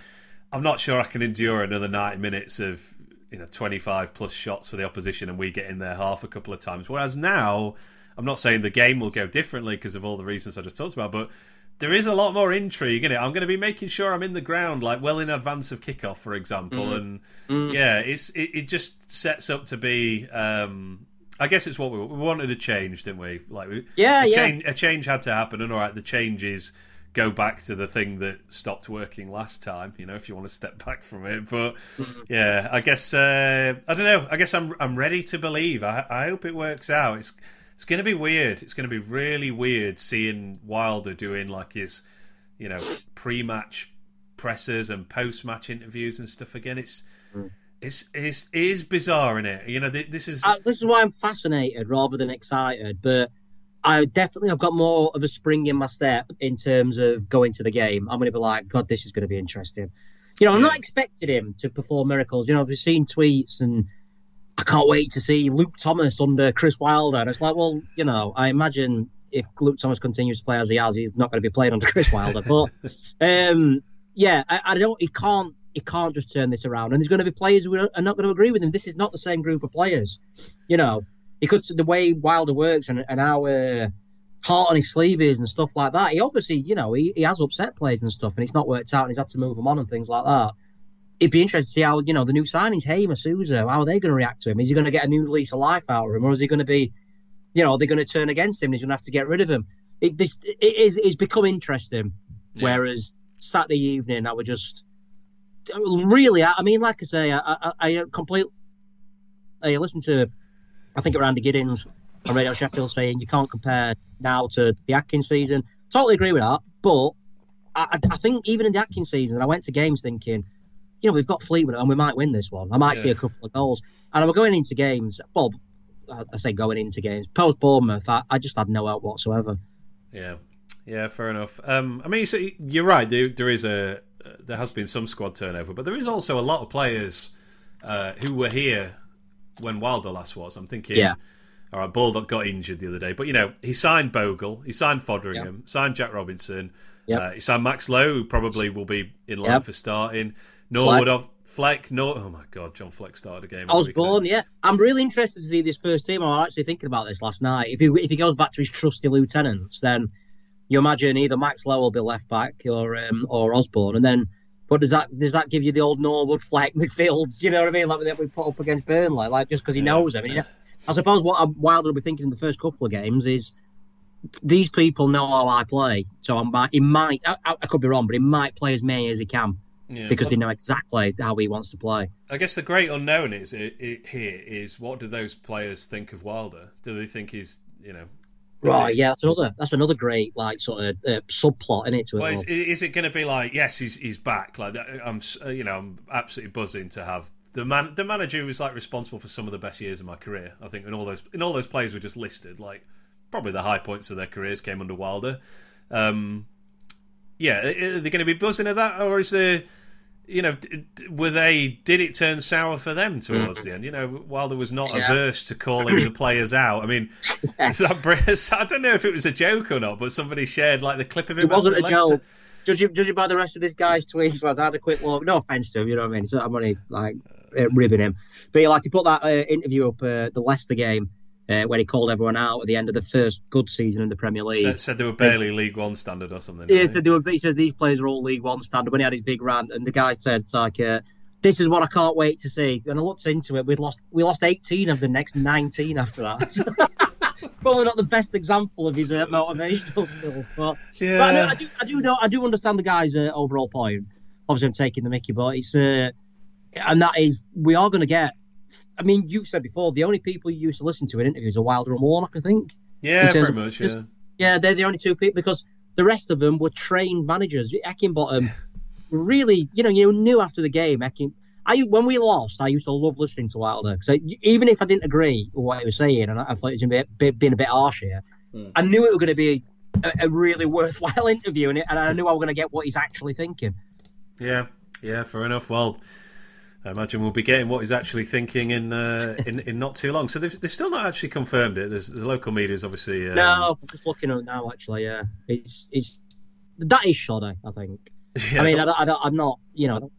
I'm not sure I can endure another 90 minutes of you know 25 plus shots for the opposition, and we get in there half a couple of times. Whereas now, I'm not saying the game will go differently because of all the reasons I just talked about, but there is a lot more intrigue in it. I'm going to be making sure I'm in the ground like well in advance of kickoff, for example, mm. and mm. yeah, it's it, it, just sets up to be. Um, I guess it's what we, we wanted a change, didn't we? Like, we, yeah, a yeah. Change, a change had to happen, and all right, the changes go back to the thing that stopped working last time. You know, if you want to step back from it, but mm-hmm. yeah, I guess uh, I don't know. I guess I'm I'm ready to believe. I, I hope it works out. It's it's going to be weird. It's going to be really weird seeing Wilder doing like his, you know, pre-match pressers and post-match interviews and stuff again. It's mm. it's it's it is bizarre, in it? You know, this is uh, this is why I'm fascinated rather than excited, but. I definitely have got more of a spring in my step in terms of going to the game. I'm going to be like, God, this is going to be interesting. You know, I'm yeah. not expecting him to perform miracles. You know, we've seen tweets and I can't wait to see Luke Thomas under Chris Wilder. And it's like, well, you know, I imagine if Luke Thomas continues to play as he has, he's not going to be playing under Chris Wilder. *laughs* But um, yeah, I, I, don't. He can't. He can't just turn this around. And there's going to be players who are not going to agree with him. This is not the same group of players. You know, he could the way Wilder works and, and how uh, heart on his sleeve is and stuff like that. He obviously, you know, he, he has upset players and stuff, and it's not worked out, and he's had to move them on and things like that it'd be interesting to see how you know the new signings, Hey Souza, how are they going to react to him? Is he going to get a new lease of life out of him, or is he going to be, you know, are they going to turn against him? And he's going to have to get rid of him. It this it is it's become interesting. Yeah. Whereas Saturday evening, I would just really, I, mean, like I say, I, I, I completely I listened to, I think around the Giddings on Radio Sheffield saying you can't compare now to the Adkins season. Totally agree with that, but I, I think even in the Adkins season, I went to games thinking you know, we've got Fleetwood and we might win this one. I might yeah. see a couple of goals. And I'm going into games, well, I say going into games, post Bournemouth, I, I, just had no out whatsoever. Yeah, yeah, fair enough. Um, I mean, you're right. There, there is a there has been some squad turnover, but there is also a lot of players uh, who were here when Wilder last was. I'm thinking, yeah. All right, Baldock got injured the other day, but you know he signed Bogle, he signed Foderingham, yep. signed Jack Robinson, yep. uh, he signed Max Lowe, who probably will be in line yep. for starting. Norwood of Fleck, no, oh my god, John Fleck started a game. Osborne, yeah, I'm really interested to see this first team. I was actually thinking about this last night. If he if he goes back to his trusty lieutenants, then you imagine either Max Lowe will be left back or um, or Osborne, and then. But does that does that give you the old Norwood Fleck *laughs* midfield? You know what I mean? Like that we put up against Burnley, like just because he knows him. I, mean, I suppose what Wilder will be thinking in the first couple of games is these people know how I play, so I might, he might, I, I could be wrong, but he might play as many as he can Yeah. because Well, they know exactly how he wants to play. I guess the great unknown is it, it, here is what do those players think of Wilder? Do they think he's you know? Right, yeah, that's another that's another great like sort of uh, subplot in it to it. Well, all. is, is it going to be like yes, he's he's back? Like I'm uh, you know I'm absolutely buzzing to have the man the manager who was like responsible for some of the best years of my career. I think in all those in all those players were just listed, like probably the high points of their careers came under Wilder. Um, yeah, are are they going to be buzzing at that, or is there? You know, d- d- were they? Did it turn sour for them towards the end? You know, while there was not. Yeah. averse to calling the players out. I mean, *laughs* is that, I don't know if it was a joke or not, but somebody shared like the clip of him. It wasn't a Leicester. joke. Judging, judging by the rest of this guy's tweets, was I had a quick look. No offense to him, you know what I mean. So I'm only like uh, ribbing him, but he like he put that uh, interview up uh, the Leicester game uh, when he called everyone out at the end of the first good season in the Premier League. Said, said they were barely League One standard or something. Yeah, didn't so they were, he says these players are all League One standard. When he had his big rant, and the guy said, "It's like uh, this is what I can't wait to see." And I looked into it. We'd lost we lost 18 of the next 19 after that. *laughs* Probably not the best example of his uh, motivational skills, but, Yeah. but I, know, I do I do know I do understand the guy's uh, overall point. Obviously, I'm taking the Mickey, but it's uh, and that is we are going to get. I mean, you've said before the only people you used to listen to in interviews are Wilder and Warnock. I think. yeah, pretty of much. just- Yeah. Yeah, they're the only two people because the rest of them were trained managers. Heckingbottom really, you know, you knew after the game. Ekin, I when we lost, I used to love listening to Wilder because even if I didn't agree with what he was saying, and I, I thought he was going to be a- being a bit harsh here, Hmm. I knew it was going to be a, a really *laughs* worthwhile interview, and, it, and I knew I was going to get what he's actually thinking. Yeah, yeah, fair enough. Well, I imagine we'll be getting what he's actually thinking in uh, in, in not too long. So they've, they've still not actually confirmed it. There's the local media's obviously. Um, no, I'm just looking at now. Actually, yeah, it's it's that is shoddy. I think. yeah, I mean, I don't- I don't, I'm not, you know,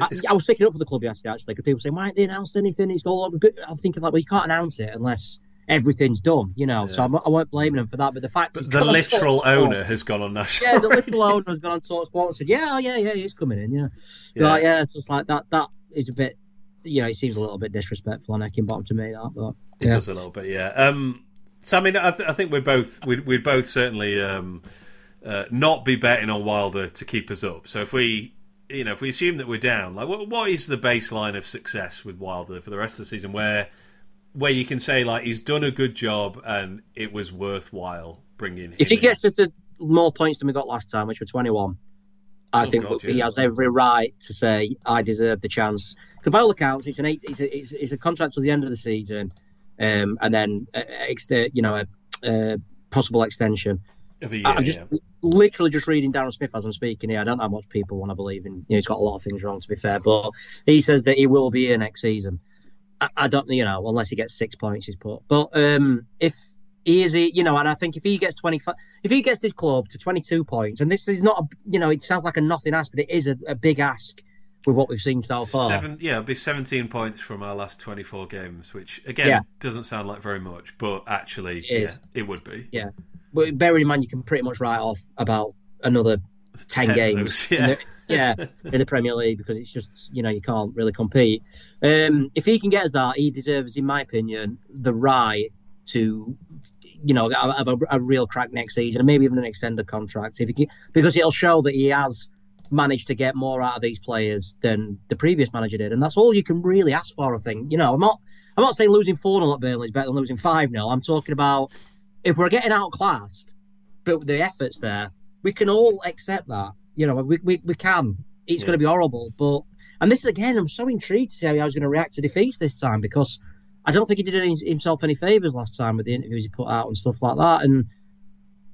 I I, was sticking up for the club yesterday, actually, because people say, why haven't they announced anything? It's all. I'm thinking, like, well, you can't announce it unless everything's done, you know. So I'm, I won't blame him for that. But the fact but the literal Talksport- *laughs* owner has gone on national. Yeah, the literal *laughs* owner has gone on Talksport and said, yeah, oh, yeah, yeah, he's coming in, yeah. Yeah. Yeah, like, yeah so it's like that, that is a bit, you know, it seems a little bit disrespectful on Heckingbottom to me, that, but It yeah. does a little bit, yeah. Um, so I mean, I, th- I think we're both we'd, we'd both certainly um, uh, not be betting on Wilder to keep us up. So if we, you know, if we assume that we're down, like what what is the baseline of success with Wilder for the rest of the season, where where you can say like he's done a good job and it was worthwhile bringing. Him. If he gets us to more points than we got last time, which were 21, I Oh, think God, he yeah. has every right to say, I deserve the chance. Because by all accounts, it's, an eight, it's, a, it's, it's a contract till the end of the season, um, and then, uh, ex- you know, a, a possible extension. of a year, I'm just yeah. literally just reading Darren Smith as I'm speaking here. I don't know how much people want to believe in. You know, he's got a lot of things wrong, to be fair, but he says that he will be here next season. I, I don't, you know, unless he gets six points, he's put. But um, if he is, you know, and I think if he gets 25, if he gets his club to 22 points, and this is not, a, you know, it sounds like a nothing ask, but it is a, a big ask with what we've seen so far. Seven, yeah, it'll be 17 points from our last 24 games, which again Yeah. doesn't sound like very much, but actually, It yeah, it would be. Yeah, but bearing in mind, you can pretty much write off about another 10, 10 games. those, in yeah. the- yeah, *laughs* in the Premier League because it's just you know you can't really compete. Um, if he can get us that, he deserves, in my opinion, the right to you know have a, a real crack next season and maybe even an extended contract if he can, because it'll show that he has managed to get more out of these players than the previous manager did, and that's all you can really ask for. I think you know I'm not I'm not saying losing four 0 at Burnley is better than losing five 0 I'm talking about if we're getting outclassed, but the efforts there, we can all accept that. You know, we, we, we can. It's Yeah. going to be horrible, but and this is again, I'm so intrigued to see how I was going to react to defeats this time because I don't think he did any, himself any favors last time with the interviews he put out and stuff like that, and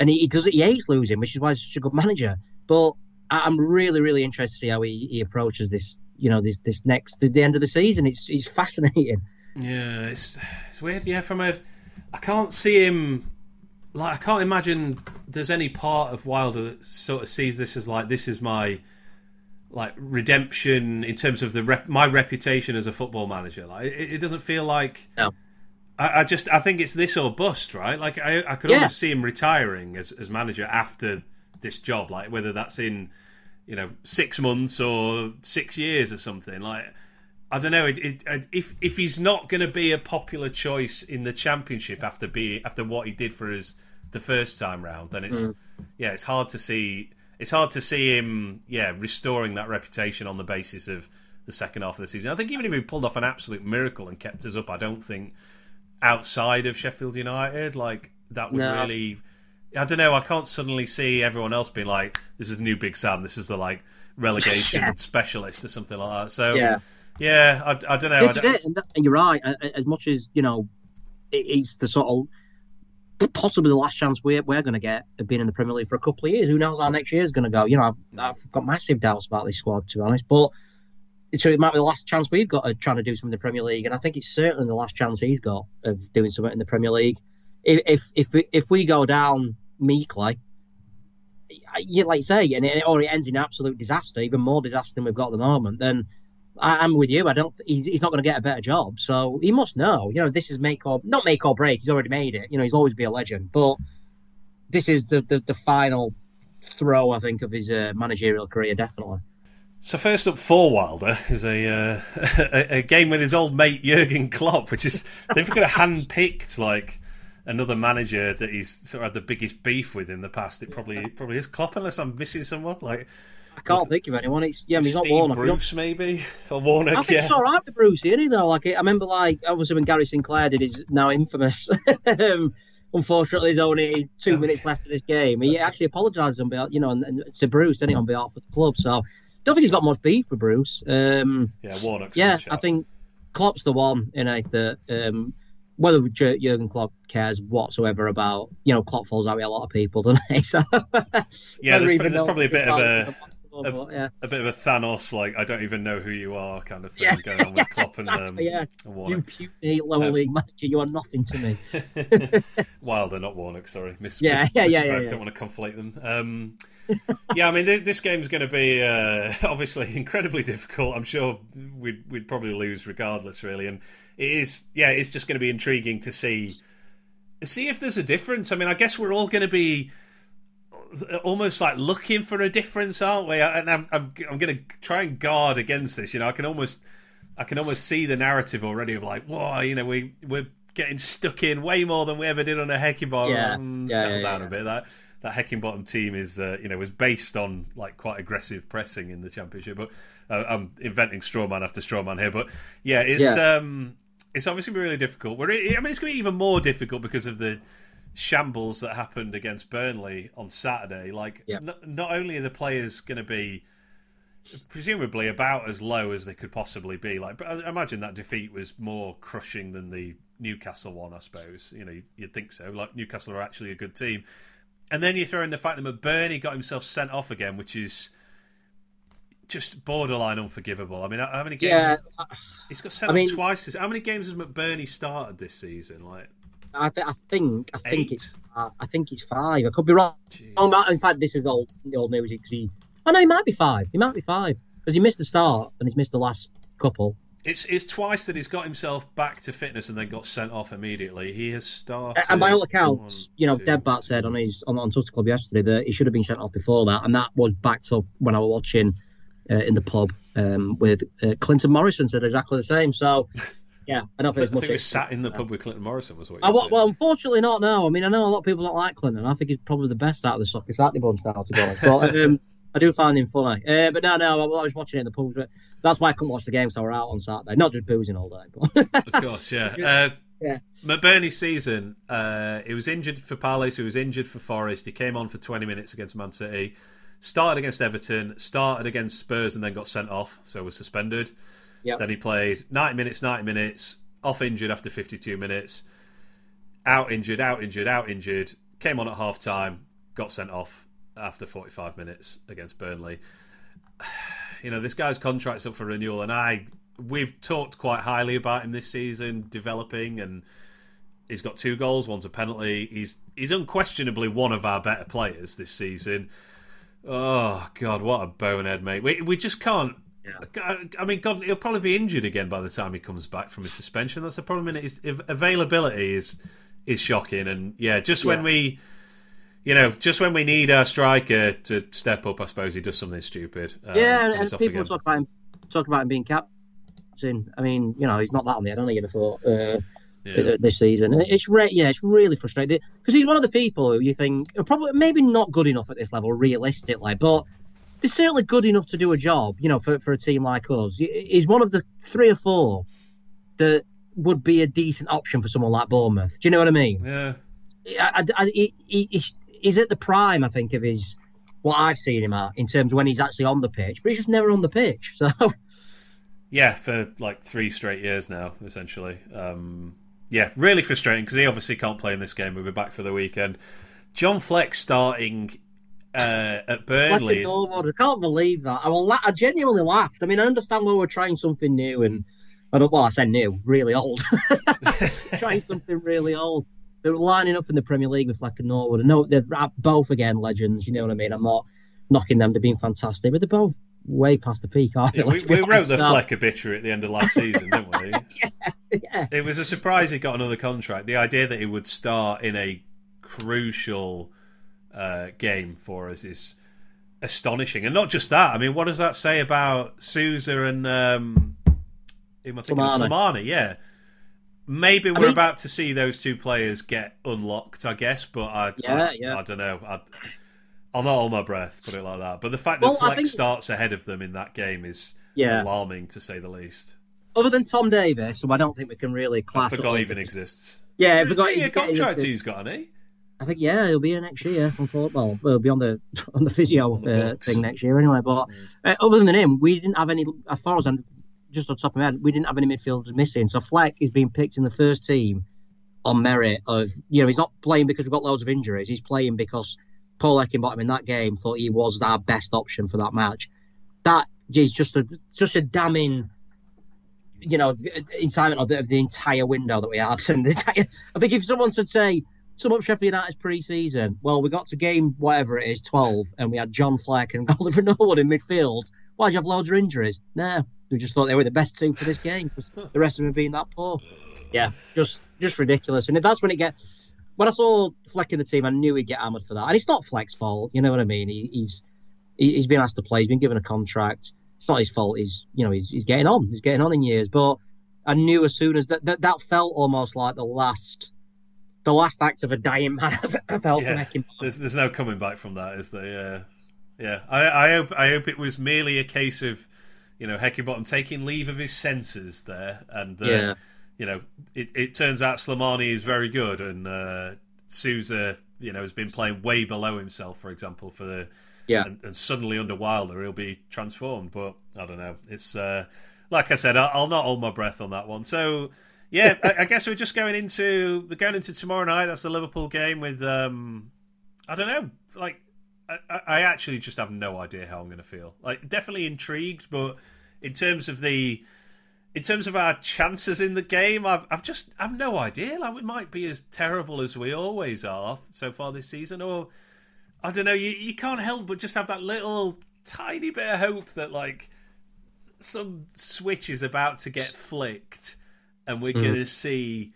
and he, he does it. He hates losing, which is why he's such a good manager. But I- I'm really, really interested to see how he, he approaches this. You know, this this next the, the end of the season. It's it's fascinating. Yeah, it's it's weird. Yeah, from a, I can't see him. Like, I can't imagine there's any part of Wilder that sort of sees this as like this is my, like redemption in terms of the rep, my reputation as a football manager. Like, it, it doesn't feel like. No. I, I just I think it's this or bust, right? Like I I could Yeah. almost see him retiring as as manager after this job, like whether that's in, you know, six months or six years or something. Like I don't know. It, it, if if he's not going to be a popular choice in the championship after be after what he did for us the first time round, then it's mm. yeah, it's hard to see. It's hard to see him, yeah, restoring that reputation on the basis of the second half of the season. I think even if he pulled off an absolute miracle and kept us up, I don't think outside of Sheffield United, like that would no. really. I don't know. I can't suddenly see everyone else being like, "This is new Big Sam. This is the like relegation *laughs* yeah. specialist or something like that." So yeah, yeah, I, I don't know. This don't... is it. And you're right. As much as you know, it's the sort of possibly the last chance we're, we're going to get of being in the Premier League for a couple of years. Who knows how next year is going to go? You know, I've, I've, got massive doubts about this squad, to be honest. But so it might be the last chance we've got of trying to do something in the Premier League, and I think it's certainly the last chance he's got of doing something in the Premier League. If if if we, if we go down meekly, you like say, and it, or it ends in absolute disaster, even more disaster than we've got at the moment, then I, am with you. I don't. He's, he's not going to get a better job, so he must know. You know, this is make or not make or break. He's already made it. You know, he's always be a legend, but this is the the, the final throw, I think, of his uh, managerial career, definitely. So first up for Wilder is a, uh, *laughs* a, a game with his old mate Jurgen Klopp, which is they've got a hand picked like another manager that he's sort of had the biggest beef with in the past. It probably probably is Klopp, unless I'm missing someone. Like I can't think of anyone. It's yeah, I mean, he's Steve not Warnock. Bruce maybe *laughs* or Warnock. I think yeah. it's all right with Bruce, isn't he? Though, like I remember, like obviously when Gary Sinclair did his now infamous. *laughs* um, unfortunately, there's only two minutes left of this game. He actually apologised on behalf, you know, and, and to Bruce, didn't on behalf of the club. So, don't think he's got much beef with Bruce. Um, yeah, Warnock. Yeah, I think Klopp's the one in it that. Um, whether Jurgen Klopp cares whatsoever about, you know, Klopp falls out with a lot of people, *laughs* doesn't he? So, yeah, there's, there's probably a bit of a a, yeah. a, bit of a Thanos, like I don't even know who you are, kind of thing yeah. going *laughs* on with Klopp and, um, yeah. Warnock. You puny lower um, league manager, you are nothing to me. *laughs* Wilder, not Warnock. Sorry, miss. Yeah, yeah, yeah, yeah, yeah, Don't want to conflate them. Um, yeah, I mean, th- this game's going to be uh, *laughs* obviously incredibly difficult. I'm sure we'd we'd probably lose regardless, really, and it is. Yeah, it's just going to be intriguing to see see if there's a difference. I mean, I guess we're all going to be almost like looking for a difference, aren't we? And I'm I'm, I'm going to try and guard against this. You know, I can almost I can almost see the narrative already of like, whoa, you know, we we're getting stuck in way more than we ever did on a Heckingbottom. Yeah, mm, yeah, settle yeah, down yeah. a bit. That that Heckingbottom team is, uh, you know, was based on like quite aggressive pressing in the championship. But uh, I'm inventing strawman after strawman here. But yeah, it's yeah. um, it's obviously really difficult. We're, I mean, it's going to be even more difficult because of the shambles that happened against Burnley on Saturday. Like, n- not only are the players going to be presumably about as low as they could possibly be, like, but I imagine that defeat was more crushing than the Newcastle one. I suppose you know you'd think so. Like Newcastle are actually a good team, and then you throw in the fact that McBurnie got himself sent off again, which is just borderline unforgivable. I mean, how many games? Yeah, uh, he's got sent I off mean, twice. How many games has McBurnie started this season? Like, I, th- I think I think it's uh, I think it's five. I could be wrong. Oh, in fact, this is old the old news because he. Oh no, he might be five. He might be five because he missed the start and he's missed the last couple. It's it's twice that he's got himself back to fitness and then got sent off immediately. He has started. And by all accounts, one, you know, two. Debbat said on his on, on Twitter Club yesterday that he should have been sent off before that, and that was backed up when I was watching uh, in the pub um, with uh, Clinton Morrison said exactly the same. So yeah, I don't think much. I think we sat in the pub with Clinton Morrison. Was what? I, well, well, unfortunately not. No, I mean I know a lot of people don't like Clinton. I think he's probably the best out of the Soccer Saturday bunch now, to be honest. But um, I do find him funny. Uh, but no, no, I was watching it in the pub. But that's why I couldn't watch the game, so we're out on Saturday. Not just boozing all day. But... of course, yeah. *laughs* Uh, yeah. McBurnie's season, uh, he was injured for Palace, he was injured for Forest. He came on for 20 minutes against Man City, started against Everton, started against Spurs, and then got sent off, so was suspended. Yep. Then he played 90 minutes, 90 minutes, off injured after 52 minutes, out injured, out injured, out injured, came on at half time, got sent off after 45 minutes against Burnley. *sighs* You know, this guy's contract's up for renewal, and I we've talked quite highly about him this season, developing, and he's got two goals, one's a penalty. He's he's unquestionably one of our better players this season. Oh God, what a bonehead, mate! We we just can't yeah. I mean, God, he'll probably be injured again by the time he comes back from his suspension. That's the problem. In it is availability is is shocking, and yeah, just when we, you know, just when we need our striker to step up, I suppose he does something stupid. Um, yeah, and, and people talk about him talk about him being captain. I mean, you know, he's not that on the head, only you'd have thought. Uh, yeah. this season. It's re- yeah, it's really frustrating because he's one of the people who you think are probably maybe not good enough at this level realistically, but they're certainly good enough to do a job. You know, for for a team like us, he's one of the three or four that would be a decent option for someone like Bournemouth. Do you know what I mean? Yeah. I, I, he, he, he's at the prime, I think, of his what I've seen him at in terms of when he's actually on the pitch, but he's just never on the pitch. So. Yeah, for like three straight years now, essentially. Um, yeah, really frustrating because he obviously can't play in this game. We'll be back for the weekend. John Fleck starting uh, at Burnley. Is... I can't believe that. I, will I genuinely laughed. I mean, I understand why we're trying something new, and I don't. Well, I said new, really old. *laughs* trying something really old. They were lining up in the Premier League with Fleck and Norwood. I know they're both again legends. You know what I mean? I'm not knocking them. They've been fantastic, but they're both way past the peak, aren't yeah, we, we wrote the Fleck obituary at the end of last season, didn't we? *laughs* yeah, yeah. It was a surprise he got another contract. The idea that he would start in a crucial uh, game for us is astonishing. And not just that. I mean, what does that say about Souza and um, am I thinking Slimani? Yeah. Maybe we're I mean, about to see those two players get unlocked, I guess, but I, yeah, I, yeah. I don't know. I, I'll not hold my breath, put it like that. But the fact that well, Fleck think... starts ahead of them in that game is yeah. alarming, to say the least. Other than Tom Davies, who I don't think we can really class. I forgot even exists. Yeah, so forgot. a contract he's got, hasn't he? I think yeah, he'll be here next year on football. Well, he'll be on the *laughs* on the physio uh, thing next year anyway. But uh, other than him, we didn't have any. As far as I'm just on top of my head, we didn't have any midfielders missing. So Fleck is being picked in the first team on merit of you know he's not playing because we've got loads of injuries. He's playing because Paul Heckingbottom in that game thought he was our best option for that match. That is just a just a damning, you know, incitement of the, of the entire window that we had. *laughs* And entire, I think if someone should say sum up Sheffield United's pre-season, well, we got to game whatever it is, twelve, and we had John Fleck and *laughs* Oliver Norwood in midfield. Why'd you have loads of injuries? No, we just thought they were the best team for this game because the rest of them being that poor. Yeah, just just ridiculous. And that's when it gets when I saw Fleck in the team, I knew he'd get hammered for that. And it's not Fleck's fault, you know what I mean? He, he's he, has been asked to play. He's been given a contract. It's not his fault. He's you know he's, he's getting on. He's getting on in years. But I knew as soon as that that, that felt almost like the last the last act of a dying man. *laughs* I felt yeah. There's there's no coming back from that, is there? Yeah, yeah. I, I hope I hope it was merely a case of you know Heckingbottom taking leave of his senses there and. Uh, yeah you know, it, it turns out Slimani is very good, and uh, Souza, you know, has been playing way below himself, for example, for the yeah, and, and suddenly under Wilder he'll be transformed. But I don't know. It's uh, like I said, I'll, I'll, not hold my breath on that one. So yeah, I, I, guess we're just going into we're going into tomorrow night. That's the Liverpool game with um, I don't know, like. I, I actually just have no idea how I'm going to feel. Like, definitely intrigued, but in terms of the in terms of our chances in the game, I've, I've just I've no idea. Like we might be as terrible as we always are so far this season, or I don't know. You you can't help but just have that little tiny bit of hope that like some switch is about to get flicked, and we're mm. going to see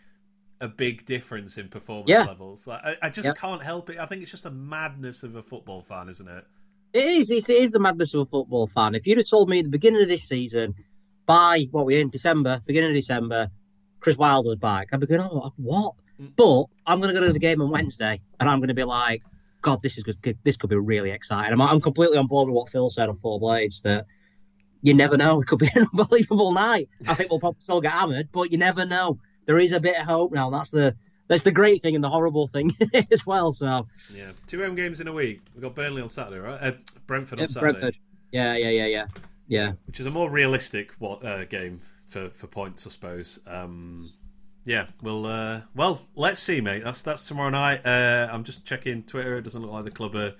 a big difference in performance yeah. levels. Like I, I just yeah. can't help it. I think it's just the madness of a football fan, isn't it? It is. It is the madness of a football fan. If you'd have told me at the beginning of this season by what we're in December, beginning of December, Chris Wilder's back. I'd be going, oh, what? Mm. But I'm going to go to the game on Wednesday, and I'm going to be like, God, this is good. This could be really exciting. I'm, I'm completely on board with what Phil said on Four Blades that you never know. It could be *laughs* an unbelievable night. I think we'll probably still get hammered, but you never know. There is a bit of hope now. That's the that's the great thing and the horrible thing *laughs* as well. So yeah, two home games in a week. We got Burnley on Saturday, right? Uh, Brentford on yeah, Saturday. Brentford. Yeah, yeah, yeah, yeah yeah, which is a more realistic what, uh, game for, for points, I suppose. Um, yeah, well, uh, well, let's see, mate. That's that's tomorrow night. Uh, I'm just checking Twitter. It doesn't look like the club are.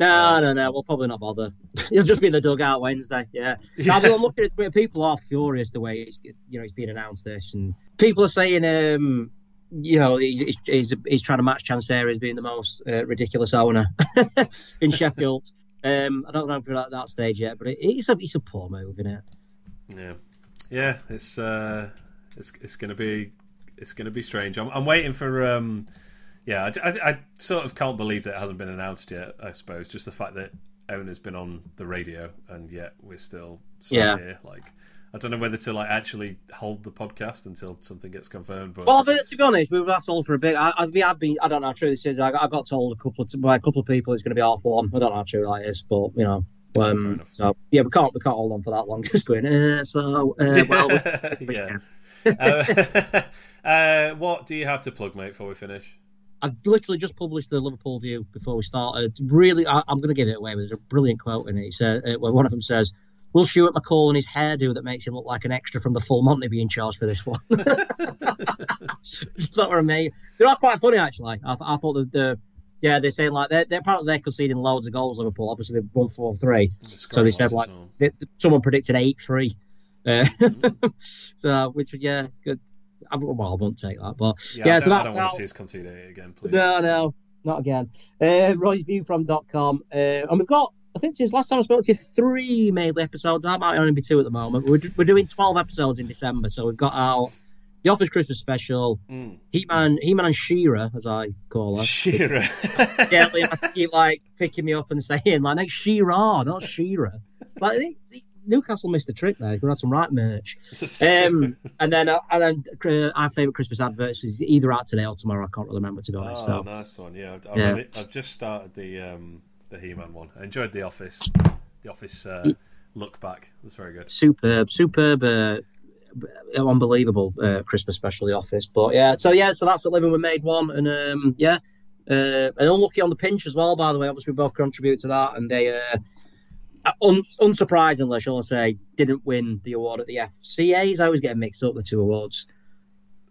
No, uh, no, no. We'll probably not bother. *laughs* He'll just be in the dugout Wednesday. Yeah. *laughs* yeah. I'm looking at Twitter. People are furious the way it's you know it's been announced this, and people are saying, um, you know, he's, he's, he's trying to match Chansiri as being the most uh, ridiculous owner *laughs* in Sheffield. Um, I don't know if we're at that stage yet, but it, it's a it's a poor move, isn't it? Yeah, yeah. It's uh, it's it's gonna be it's gonna be strange. I'm, I'm waiting for um, yeah. I, I, I, sort of can't believe that it hasn't been announced yet. I suppose just the fact that owner's been on the radio, and yet we're still Yeah. here. Like, I don't know whether to like actually hold the podcast until something gets confirmed. But Well, to be honest, we were told for a bit. I, I've been, I've been, I don't know how true this is. I, got- I got told a couple of by a couple of people it's going to be half one. I don't know how true that is, but you know. Um, so yeah, we can't we can't hold on for that long. *laughs* Just going. Uh, so uh, well, we- *laughs* yeah. *laughs* uh, uh, what do you have to plug, mate, before we finish? I've literally just published the Liverpool View before we started. Really, I, I'm going to give it away. There's a brilliant quote in it. It's, uh, where one of them says, "Will Stuart McCall and his hairdo that makes him look like an extra from the Full Monty be in charge for this one?" *laughs* it's not for me. They're quite funny actually. I, I thought the, the yeah they're saying like they're, they're apparently they're conceding loads of goals. Liverpool obviously they've won four three. So they said, like, They- Someone predicted eight three. Uh, *laughs* so which yeah good. I, well, I won't take that, but yeah, yeah, I so don't, I don't want to see us concede it again, please. no, no, not again. Uh, Roy'sViewFrom.com. Uh, and we've got, I think since last time I spoke to you, three mainly episodes. I might only be two at the moment. We're, we're doing 12 episodes in December. So we've got our The Office Christmas Special, Mm. He-Man, He-Man and She-Ra, as I call her. Shearer. *laughs* Yeah, to keep like picking me up and saying like, no, Shira, not Shira. Like he- he- Newcastle missed the trick there. We're had some right merch. *laughs* Um, and then uh, and then uh, our favourite Christmas adverts is either out today or tomorrow. I can't really remember to be honest. Oh, so nice one. Yeah, I've, Yeah. I've, I've just started the um, the He-Man one. I enjoyed the Office. The Office uh, Mm. look back. That's very good. superb, superb, uh, unbelievable uh, Christmas special, The Office. But yeah, so yeah, so that's the living we made one, and um, yeah, uh, and unlucky on the pinch as well. By the way, obviously we both contribute to that, and they, uh, un- unsurprisingly, shall I say, didn't win the award at the FCA's. I always get mixed up the two awards.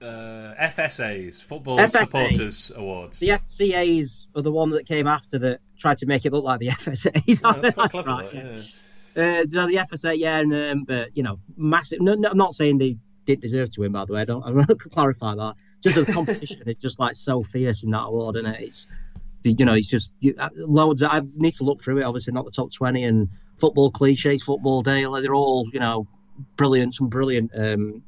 Uh, FSAs, Football FSAs. Supporters Awards. The FCA's are the one that came after that tried to make it look like the *laughs* FSA's. Yeah, that's quite clever. Right, yeah. yeah. Uh, so the FSA, yeah, and um, but you know, massive. No, no, I'm not saying they didn't deserve to win. By the way, I don't. *laughs* I want to clarify that. Just the *laughs* competition is just like so fierce in that award, isn't it? It's you know, it's just you, uh, loads. I need to look through it. Obviously, not the top twenty and football cliches, football daily. They're all you know, brilliant. Some brilliant um,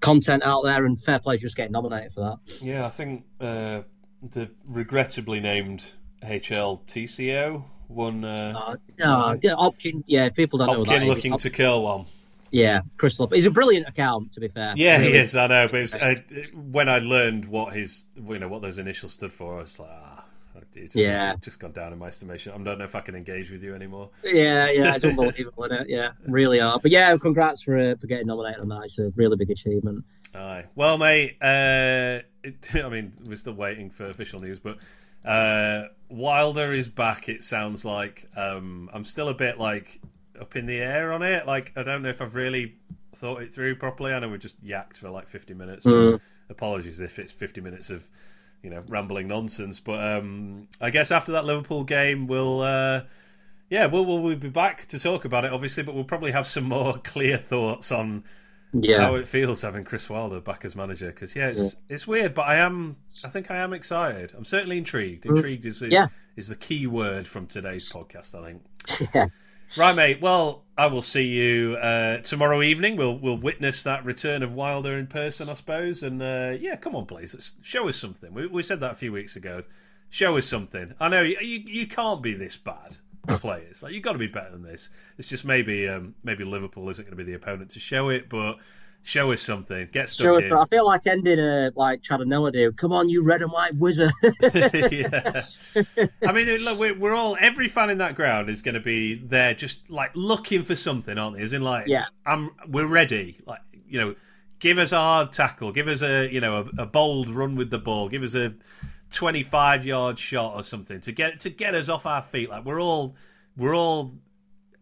content out there, and fair play just getting nominated for that. Yeah, I think uh, the regrettably named HLTCO won. Uh, Uh, no, yeah, Opkin. Yeah, people don't know what that Hopkin is, looking to kill one. yeah, Crystal. He's a brilliant account, to be fair. Yeah, he is. I know, but was, uh, when I learned what his, you know, what those initials stood for, I was like, ah, it's just, Yeah. just gone down in my estimation. I don't know if I can engage with you anymore. Yeah, yeah, it's *laughs* unbelievable, isn't it? Yeah, really are. But yeah, congrats for uh, for getting nominated on that. It's a really big achievement. Aye. Well, mate. Uh, it, *laughs* I mean, we're still waiting for official news, but uh, Wilder is back. It sounds like um, I'm still a bit like up in the air on it. Like I don't know if I've really thought it through properly. I know we just yacked for like 50 minutes. so Mm. apologies if it's 50 minutes of you know rambling nonsense. But um, I guess after that Liverpool game, we'll. Uh, yeah, we'll, we'll we'll be back to talk about it, obviously, but we'll probably have some more *laughs* clear thoughts on Yeah, how it feels having Chris Wilder back as manager. Because yeah, it's it's weird, but I am I think I am excited. I'm certainly intrigued. Intrigued is the, Mm. Yeah. is the key word from today's podcast. I think. *laughs* Right, mate. Well, I will see you uh, tomorrow evening. We'll we'll witness that return of Wilder in person, I suppose. And uh, yeah, come on, please, Let's show us something. We, we said that a few weeks ago. Show us something. I know you you, you can't be this bad. Players like you've got to be better than this. It's just maybe um, maybe Liverpool isn't going to be the opponent to show it, but show us something. Get stuck Sure, in. I feel like ending a like Chad and Noah do. Come on, you red and white wizard. *laughs* *laughs* yeah. I mean, look, we're, we're all every fan in that ground is going to be there, just like looking for something, aren't they? As in, like, Yeah. I'm, we're ready. Like, you know, give us a hard tackle, give us a, you know, a, a bold run with the ball, give us a 25 yard shot or something to get to get us off our feet. Like, we're all, we're all,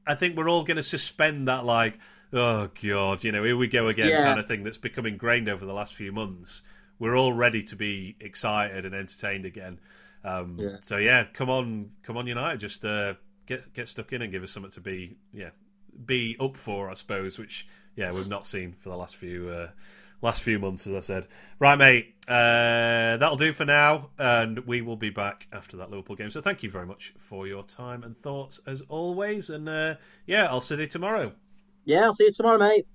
I think we're all going to suspend that, like, oh god, you know, here we go again, Yeah. kind of thing that's become ingrained over the last few months. We're all ready to be excited and entertained again. Um, Yeah. So yeah, come on, come on, United, just uh, get get stuck in and give us something to be yeah be up for, I suppose. Which yeah we've not seen for the last few uh, last few months, as I said. Right, mate, uh, that'll do for now, and we will be back after that Liverpool game. So thank you very much for your time and thoughts as always, and uh, yeah, I'll see you tomorrow. Yeah, I'll see you tomorrow, mate.